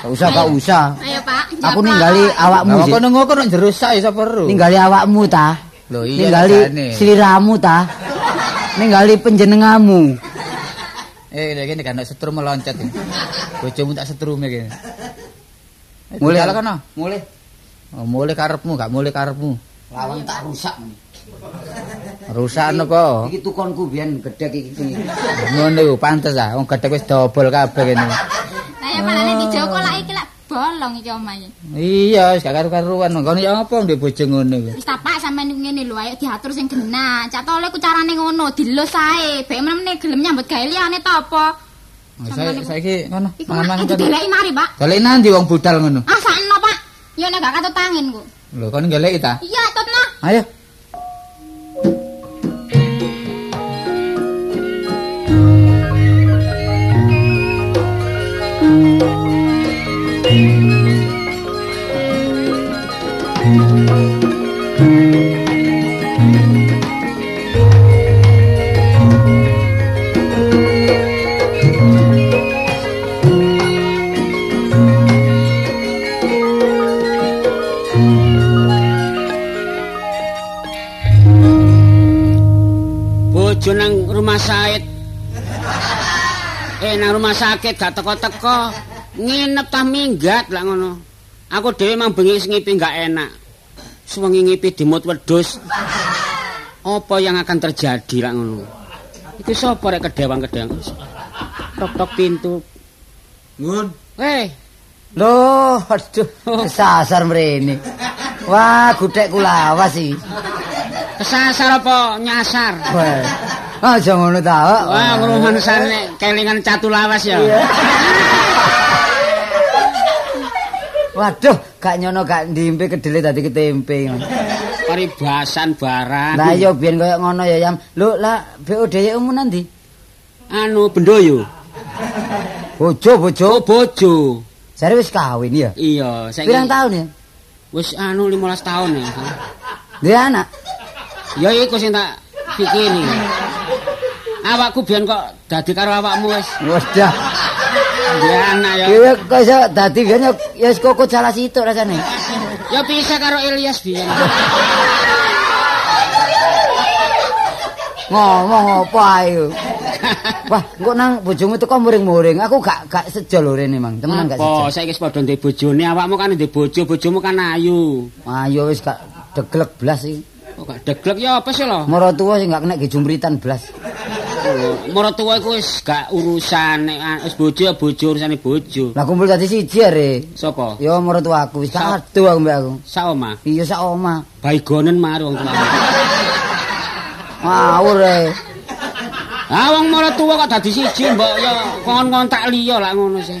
Gak usah, gak usah. Ayo, Pak. Aku ninggali awakmu Lah sih. kono ngono kok jerusak iso perlu. Ninggali awakmu ta. Lho iya Ninggali sliramu ta. Ninggali penjenengamu. Eh, lha kene kan setrum meloncat. Bojomu tak setrum kene. Eh, Mulai kono. Mulai. Oh, mulai karepmu, gak mulai karepmu. Lawan tak rusak. men. Rusak apa? Iki tukonku biyen gedhek iki. Ngono iku pantes ah, wong gedhe wis dobol kabeh kene. Lah ya palane dijoko lak iki lak bolong iki omahe. Iya, wis gak karu-karuan. Ngono ya apa ndek bojo ngono iku. Wis tak Pak sampean ngene lho, ayo diatur sing genah. Cak tole ku carane ngono, dilus ae. Bek meneh gelem nyambut gawe liyane ta apa? Saya saiki ngono, mangan-mangan dideleki mari, Pak. Golek nanti wong budal ngono. Ah, sakno. Ya nek gak katut angin ku. Lho, kon golek ta? Iya, tutno. Ayo. Bojo nang rumah sakit. Eh nang rumah sakit gak teko-teko. Nginep tah minggat lah ngono. Aku dhewe mang bengi ngipi gak enak. Suwengi ngipi dimut wedhus. Apa yang akan terjadi lah ngono. Iku sapa rek kedewang-kedewang. Tok-tok pintu. Ngun. Eh, Loh, aduh, sasar mrene. Wah, gudhekku lawas iki. kesasar apa nyasar? Wah, aja ngono ta. Wah, ngruman sane kelingan catu lawas ya. Waduh, gak nyono gak ndimpe kedele dadi ketempe. Paribasan barang. Lah iya biyen koyo ngono ya, Yam. Lho, lah BOD umum nanti? anu bendoyo. Bojo, bojo. Oh, bojo. Jare wis kawin ya. Iya, saiki Pirang tahun ya? wis anu 15 tahun ya. Dia anak. Ya iku sing tak pikiri. Awakku biyen kok dadi karo awakmu wis. Wadah. Ya anak ya. Iya kok iso dadi biyen ya wis kok salah situk rasane. Ya bisa karo Ilyas biyen. Ngomong apa ayo. Wah, kok nang bojomu teko muring-muring. Aku gak gak sejo lho rene, Mang. Temenan gak sejo. Apa saiki wis padha ndek bojone, awakmu kan ndek bojo, bojomu kan ayu. Ayo wis gak deglek blas iki. Kok gak deglek ya apa sih lho? Mara tuwa sing gak kena gejumritan blas. Mara tuwa iku wis gak urusan nek ah, wis bojo ya bojo urusane bojo. Lah kumpul dadi siji are. Sapa? Ya mara tuwa aku wis Sa- gak adu aku mbek aku. Sak omah. Iya sak omah. Baigonen mari wong tuwa. Ngawur ae. Ah wong mara tuwa kok dadi siji mbok ya kon ngontak liya lah ngono sih.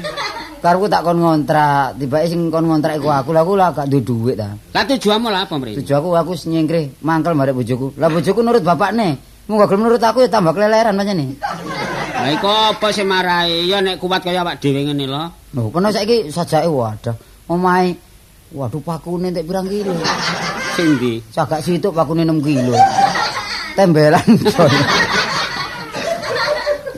Karku tak kon ngontrak, tibake sing kon ngontrak iku aku. Lah aku lah gak duwe dhuwit ta. Lah tujuanmu lah apa mrene? Tuju aku aku nyengkre mangkel marek bojoku. Lah bojoku nurut bapakne. Mung gak gelem nurut aku ya tambah keleleran pancene. Lah iku apa sing marahi? Ya nek kuat kaya awak dhewe ngene lho. Lho, kono saiki sajake wadah. Omahe waduh pakune entek pirang kilo. Sing ndi? Sagak situk pakune 6 kilo. Tembelan.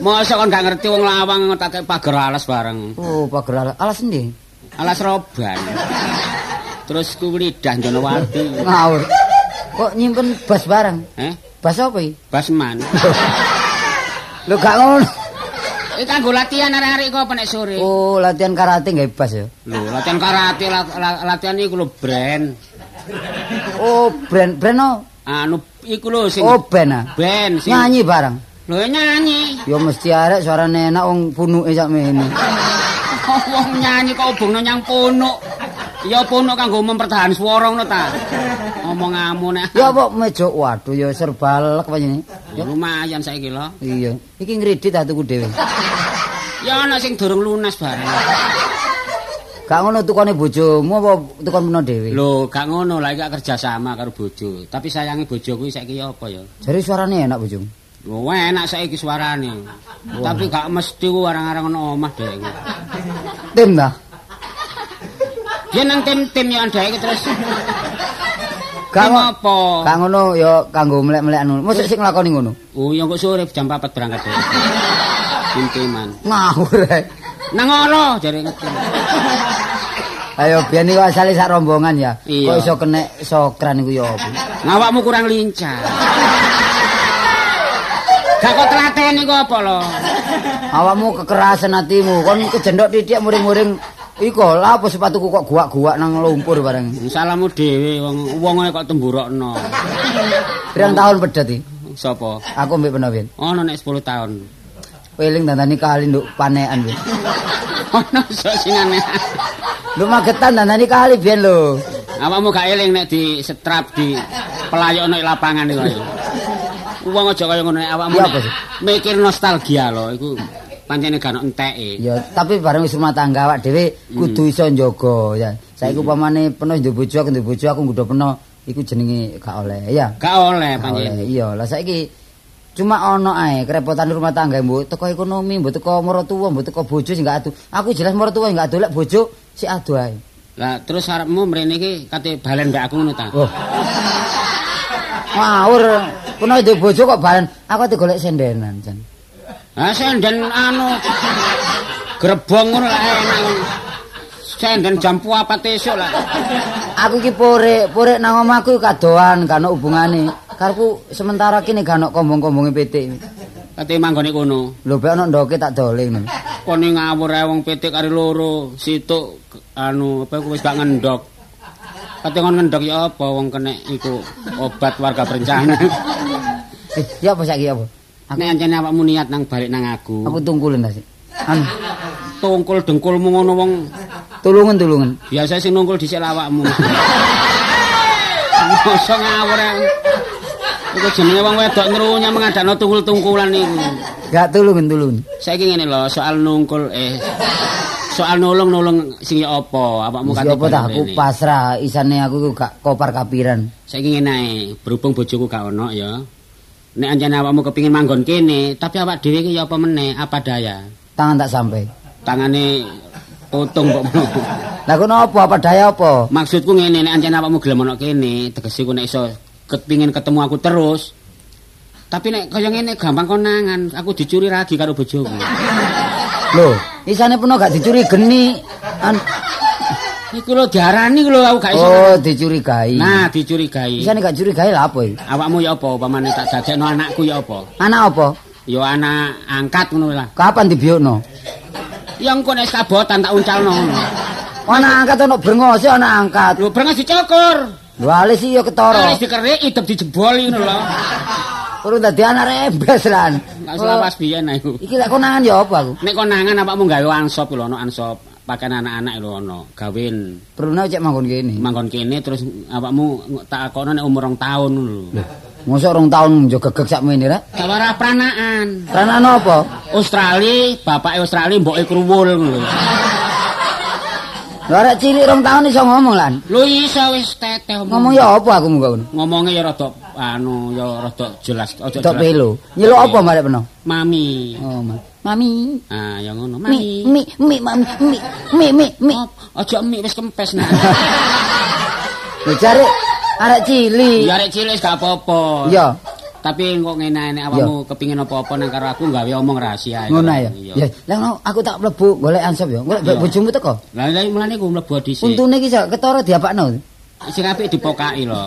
Mosok kon gak ngerti wong lawang ngetake pager alas bareng. oh, pager alas, alas endi? Alas roban. Terus ku lidah Jonowati. Ngawur. Kok nyimpen bas barang? Eh, Bas apa iki? basman. Lho gak ngono. Iki kanggo latihan arek-arek kok apa nek sore. Oh, latihan karate gawe bas ya. Lho, latihan karate, la- la- latihan iku lho brand. Oh, brand brand no. Anu iku lho sing Oh, band ah. band sing Nyanyi barang. Lho nyanyi. Ya mesti arek suarane enak wong punuke sakmene. Wong nyanyi kok ubungno nyang punuk. Ya punuk kanggo mempertahan swara ngono ta. Omonganmu nek. Ya apa meja waduh ya serbalek pancene. Ya lumayan saiki lho. Iya. Iki ngredit ta tuku dhewe. Ya ana sing durung lunas bareng. Gak ngono tukane bojomu apa tukon meno dhewe? Lho, gak ngono lah iki gak kerja sama karo bojo. Tapi sayangi bojoku saiki ya apa ya? Jare suarane enak bojomu. Lho enak saiki suarane. Tapi gak mesti ku arang-arang ono omah dhek. Tim ta? Dia nang tim-tim ya dhek terus. Gak Tim ngo- apa? Gak ngono ya kanggo mlek-mlek anu. Mosok sing nglakoni ngono. Oh, ya kok sore jam 4 berangkat dhek. Tim-timan. Ngawur. Nang ora jare ngerti. Ayo biyen iki asale sak rombongan ya. Iya. Kok iso kena sokran iku ya apa? Ngawakmu kurang lincah. Gak kok telaten iku apa lho? Awakmu kekerasan hatimu, kon kejendok titik muring-muring Iko, lah apa sepatuku kok guak-guak nang lumpur bareng. Salahmu dhewe wong wong kok temburokno. Pirang tahun pedet iki? Sopo? Aku mbek penawin. Ono nek 10 tahun. Weling dandani kali nduk panekan wis. Ono sok sing aneh. Nduk magetan dandani kali biyen lho. Awakmu gak eling nek di setrap di pelayokno ing lapangan iku ayo. Wong aja kaya ngono awakmu mikir nostalgia lho iku pancene gak ono enteke. Ya, tapi bareng wis rumah tangga awak dhewe kudu iso njaga ya. Saiki upamane penuh nduk bojo aku nduk bojo aku nggodho penuh iku jenenge gak oleh ya. Gak oleh Gak oleh. pancen. Iya, lah saiki cuma ono ae kerepotan rumah tangga mbok teko ekonomi mbok teko maratuwa mbok teko bojo sing gak adu. Aku jelas maratuwa sing gak adu lek bojo si adu ae. Lah terus arepmu mrene iki kate balen mbek aku ngono ta? Oh. Ngawur, kuno nduk bojo kok balen. Aku ate golek sendenan jan. Ha senden anu grebong ngono lah enak. Senden jam 4 esuk lah. Aku iki porek, porek nang omahku kadoan, gak ono hubungane. Karepku sementara kene gak ono kombong-kombonge PT. Kate manggone kono. Lho bek ono ndoke tak dole ngono. Kone ngawur ae wong pitik kari loro, situk anu apa wis gak ngendok. Kate ngon ngendok ya apa wong kena iku obat warga berencana. Eh, ya apa saiki apa? Aku, Nek awakmu niat nang balik nang aku. aku tungkulen ta sik. Anu, tungkul dengkulmu ngono wong tulungan-tulungan. biasa sing nungkul dhisik awakmu. Mosok ngawur ae. Iku jenenge wong wedok ngerunya mengadakno tungkul-tungkulan iku. Gak tulungan-tulungan. Saiki ngene lho, soal nungkul eh soal nulung-nulung sing ya apa? Awakmu kate apa ta aku pasrah, isane aku gak kopar kapiran. Saiki ngene ae, berhubung bojoku gak ono ya. Nek anjane awakmu kepingin manggon kene, tapi awak dhewe iki ya apa meneh, apa daya. Tangan tak sampai. Tangane potong kok. Lah kono apa apa daya apa? Maksudku ngene nek anjane awakmu gelem ono kene, tegese ku nek iso kepingin ketemu aku terus. Tapi nek kaya ngene gampang konangan, aku dicuri ragi karo bojoku. Lho, isane peno gak dicuri geni. An Iku lho diarani lho aku gak iso. oh, dicurigai. Nah, dicurigai. Isane gak curigai lah apa iki? Awakmu ya apa upamane tak dadekno anakku ya apa? Anak apa? Ya anak angkat ngono lah. Kapan dibiokno? Ya engko nek kabotan tak uncalno ngono. Ana angkat ana brengose ana angkat. Lho brengas dicukur. Lho alis ya ketara. Wis dikerik idep dijeboli ngono lho. Urung dadi anak rebes lan. Gak selawas biyen nah iku. Iki lek konangan ya apa aku? Nek konangan awakmu gawe ansop lho ono ansop. Pakaian anak-anak lho ono, gawin Perlu cek manggon kene. manggon kene terus awakmu tak akono nek umur rong tahun ngono lho. Mosok rong taun njo gegek sakmene rek. Gak warah pranaan. Ranane apa? Australia, bapake Australia mboke kruwul ngono arek cilik rong taun iso ngomong lan. Lho iso wis teteh Ngomong ya apa aku muga ngono. Ngomongnya ya rada anu ya rada jelas. Tok jelas. pelo. Nyeluk apa marek peno? Mami. Oh, ma. Mami. Ah, ya ngono. Mi, Mami. mi, mi, mami, mi, mi, mi, mi. Oh, Ojo mie wis kempes nah. Lho jare arek cilik. Ya arek cilik gak apa-apa. Iya, Tapi kok ngene nek awakmu kepingin apa-apa nang karo aku gawe omong rahasia. ngono ya. Ya, lah ngono aku tak mlebu golek ansop ya. Golek bojomu teko. Lah lha mulane ku mlebu dhisik. Untune iki sak ketara diapakno. Sing apik dipokaki lho.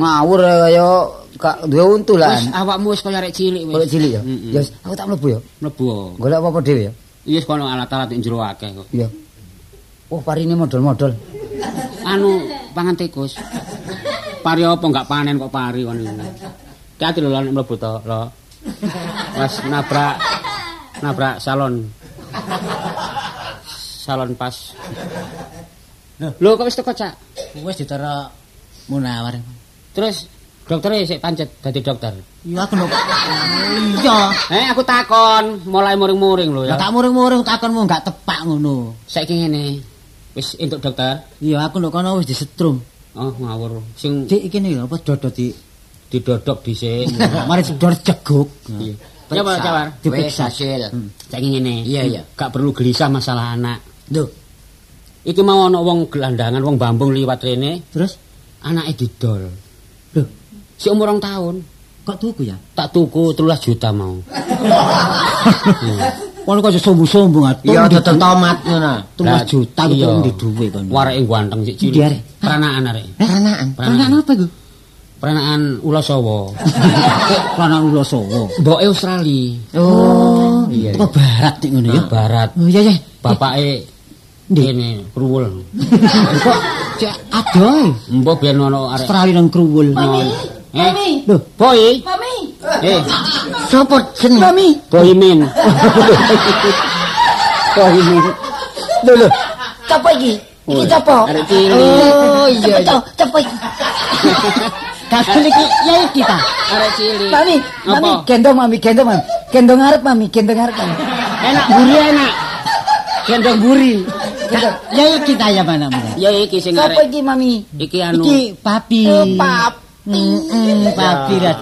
Ngawur ya, kaya gak duwe untu Wis lan. awakmu wis kaya arek cilik wis. Golek cilik ya. Ya, wis, aku tak mlebu ya. Mlebu. Golek apa-apa dhewe ya. Iya kono alat-alat jero akeh kok. Iya. Oh, parine model-model. Anu pangan tikus. Pari apa enggak panen kok pari kon iki. Hati lho nek mlebu to, lho. Mas nabrak nabrak salon. Salon pas. Lho kok wis teko, Cak? Wis ditara munawar. Terus dokter sik pancet dadi dokter. Ya aku nuk. Iya. Eh aku takon, mulai muring-muring lho Ya tak muring-muring takonmu gak tepak ngono. Saiki ngene. Wis entuk dokter. Iya aku nuk kono wis disetrum. Oh, ngawur. Sing Dik iki nih apa dodot di didodok dhisik. Mari sedor jeguk. Ya Pak Cawar. Diperiksa. hasil. Saiki ngene. Iya, iya. Gak perlu gelisah masalah anak. Lho, Iki mau ana wong gelandangan, wong bambung liwat rene, terus anake didol. lho, Si umur rong tahun, kok tuku ya? tak tuku 13 juta mau. Wong kok sombong-sombong ah. Iya dodol tomat ngono. 13 juta Iya. kok di duwe kon. Wareke ganteng sik cilik. arek? Peranaan arek. Ranaan. Peranaan apa iku? Peranaan Ula Sawa. Peranaan ulo Sowo. Mboke Australia. Oh, Iya, Kok barat nek ngono ya? Barat. Oh iya iya. Bapake Dene kruwul. Kok cek adoh. Mbok biyen ono arek. Australia nang kruwul. Eh, Lho, boy. Mami. Eh, sapa jeneng? Mami. boy min. Boy ini. Lho lho. Sapa iki? Iki sapa? Arek cilik. Oh iya. Sapa iki? Kakek iki ya iki ta. Arek cilik. Mami, mami gendong mami, gendong mami. Gendong ngarep mami, gendong mami. Enak buri enak. Gendong buri. Ya iki ta ya mana mana. Ya iki sing arek. iki mami? Iki anu. Iki papi. Oh, papi. Heeh, papi ra.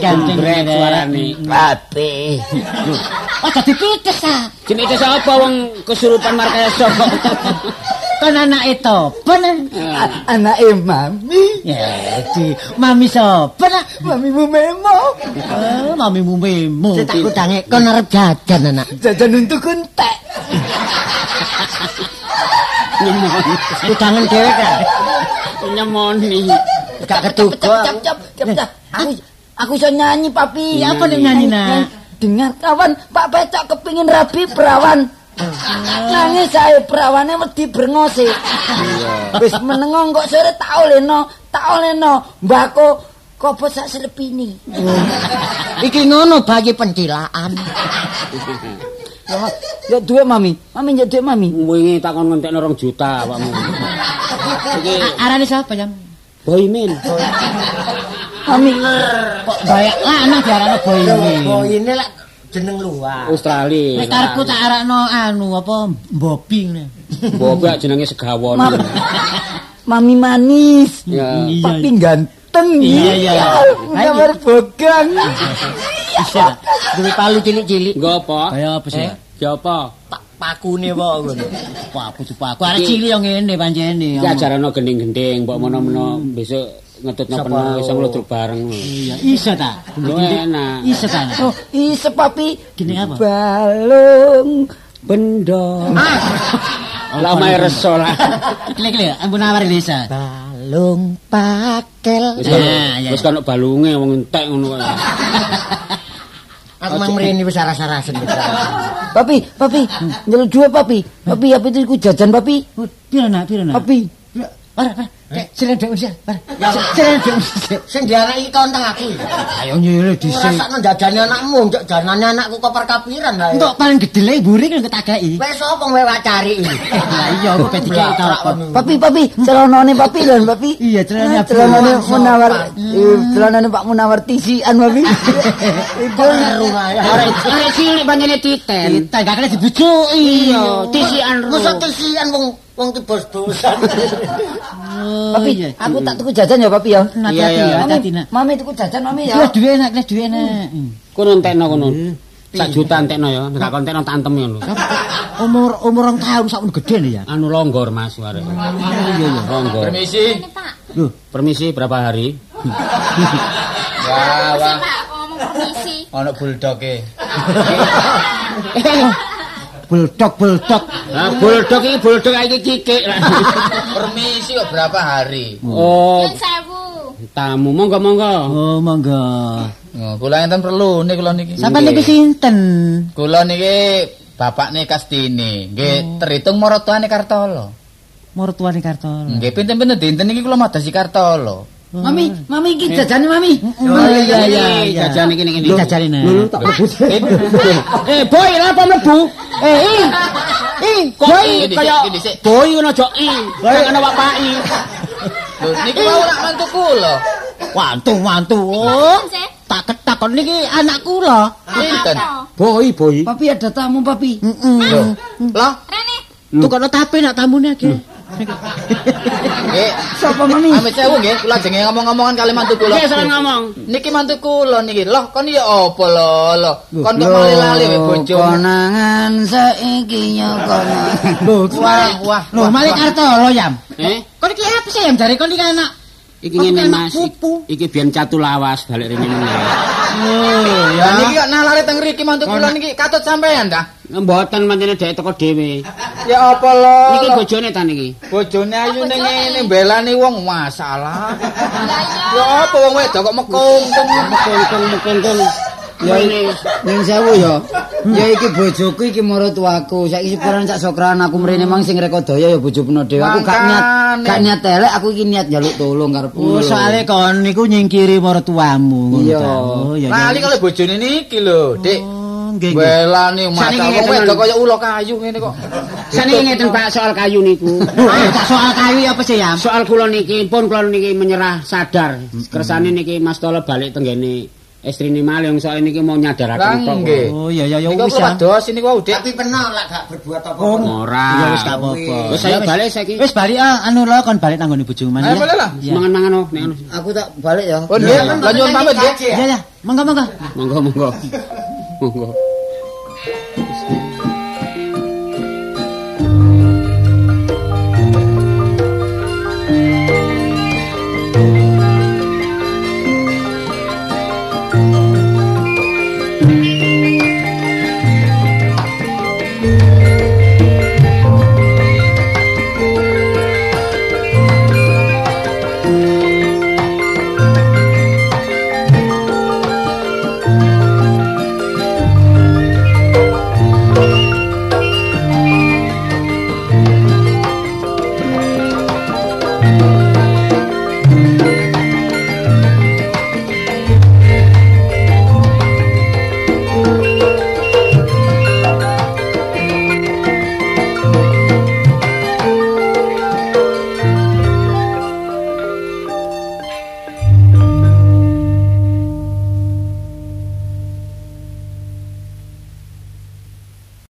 Ganteng suarane. Oh, dadi pites ah. Jenenge sapa wong kesurupan markaya sapa? Kan anake topen. Anake mami. Ya, di mami sopen. Mamimu memo. Oh, mamimu memo. Tak kudange kon arep jajan anak. Jajan untuk entek. Kudangen dhewe kan. Nyemoni. Gak ketuga. Cap cap. Aku aku iso nyanyi papi. Apa nih nyanyi nak? Dengar kawan, Pak Becak kepingin rabi perawan. Nangis saya perawane wedi brengose. Wis menengong kok sore tak oleno, tak oleno. Mbako kobot sak selepini. Iki ngono bagi pencilaan. Ya, duwe mami. Mami ya duwe mami. Wingi takon ngentekno 2 juta awakmu. Iki Arane sapa ya? boy min. Mami. Kok bayak lanang diarane boy ini. ini lek jeneng luar. Australia. Nek karepku tak arakno anu apa Bobby ngene. Bobak jenenge segawon. Ma- Mami manis. Ya. Papi ganteng. Iya, iya. Gambar bogang. Bisa. Duwe palu cilik-cilik. Nggo apa? Kaya apa sih? Ya apa? Tak pakune kok ngono. Paku paku. Arek cilik yo ngene pancene. Iki ajarano gending-gending, mbok menawa besok ngetutno Sapa? penuh iso ngludruk bareng. Iya, iso ta? Enak. Iso ta? Oh, iso papi. Gini apa? Balung. Bendong. Lah mae reso lah. Klik-klik, ampun nawar desa. Balung pakel. Wis kono wis kono balunge wong entek ngono kae. Aku mang mrene wis aras-arasen. Papi, papi. Nyeluk dua papi. Papi, apa itu ku jajan papi? Pira nak, pira nak? Papi. Par, par. Kek sing ndek usia. Par. Sing diarani iki konteng aku. Ayo nyele dhisik. Rasakno jajane anakmu, njok janane anakku kok perkapiran lah. Entuk paling gedhe lek mburi kan ketagaki. Wes sapa kowe wak cari iki? Lah iya aku dikai ta apa. Papi, papi. Celanane papi dan papi. Iya, celanane Abdul. Celanane Munawar. Eh, Celanane Pak Munawar tisian papi. Itu Arek arek cilik pancene titen. Kita gak kena dibujuki. Iya, tisian. Mosok tisian wong wong bos-bosan. papi. iya. Aku tak tuku jajan ya papi ya. Iya, iya. ya, hati-hati nak. Mami tuku jajan mami ya. Kelas duwe nak, kelas duwe nak. Kono entekno kono. Sak juta entekno ya, gak kontekno tantem ngono. Umur umur rong tahun sakmun gede nih ya. Anu longgor Mas arek. Iya iya. Longgor. Permisi. Loh, Permisi berapa hari? Wah, Pak, ngomong permisi. Ono buldoge. buldog buldog. Lah buldog iki buldog iki cicik. Permisi kok berapa hari? Oh, Nyun sewu. tamu monggo monggo. Oh, monggo. Oh, kula enten perlu nih kula niki. Sampai niki sinten? Kula niki bapak nih Kastini. Nggih terhitung maratuane Kartolo. Mertuane Kartolo. Nggih pinten-pinten dinten niki kula madasi Kartolo. Mami, mami iki jajane mami. Oh iya iya iya. Jajan iki iki. Iki jajane nak. Eh, boy, lha apa mlebu? Eh, i. I, boy kaya boy ngono aja i. Kaya ana bapaki. Lho niki mau ora mantu kula. Wantu wantu. Oh, tak ketakon niki anak kula. Pinten? Boy, boy. Papi ada tamu papi. Lho. Lah, Rene. Tukono tape nak tamune iki. Nggih. Sapa mami? Amit sewu nggih, kula jenge ngomong-ngomongan kali mantu kula. Nggih, sampeyan ngomong. Niki mantu kula niki. Loh, kon ya apa lho, lho. Kon kok lali-lali wae bojo. Konangan saiki nyokono. Lho, Wah, wah. Lho, wah, Malik wah. Kartolo yam. Eh, Kon iki apa sih yam jare kon iki anak iki ngene Mas. Iki biyen catu lawas balik rene meneh. Oh, Lah niki kok nalare teng riki mantu kula niki katut sampean ta? Mboten pancene dhek teko dhewe. Ya apa lho? Niki bojone ta niki. bojone ayu ning ngene belani wong masalah. Ya apa wong wedok kok mekungkung. Mekungkung mekungkung. Ya ini ning sewu ya. Ya iki bojoku iki maratuaku. Saiki sepurane sak sokran aku mrene mang sing rekodaya ya bojo peno dhewe. Aku gak niat gak niat elek, aku iki niat njaluk tolong Oh, karepmu. lho. soalnya kon niku nyingkiri maratuamu ngono Iya. ta. Oh, ya. Lali kalau bojone niki lho, Dik. Oh, nggih. masalah wong ngeten, wedok Mas. kaya ulo kayu ngene kok. Saniki ngeten Pak soal kayu niku. Ayo tak soal kayu apa sih yam? Soal kula niki pun kula niki menyerah sadar. Kersane niki Mas Tolo balik tenggene istrine Malih soal niki mau nyadaraken tok. nggih. Oh, ya ya ya Niku wis yam. dos ini kok, Dik. Tapi pernah lah gak berbuat apa-apa. Oh, Ora. Ya wis gak apa-apa. Wis saya Ya, balik saiki. Wis balik ah, anu lho kon balik nanggone bojomu maneh. Ayo boleh lah. Ya. Mangan-mangan oh, nek ngono. Aku tak balik ya. Oh, nggih. Lah nyuwun pamit nggih. Ya ya, monggo monggo. Monggo monggo. Monggo.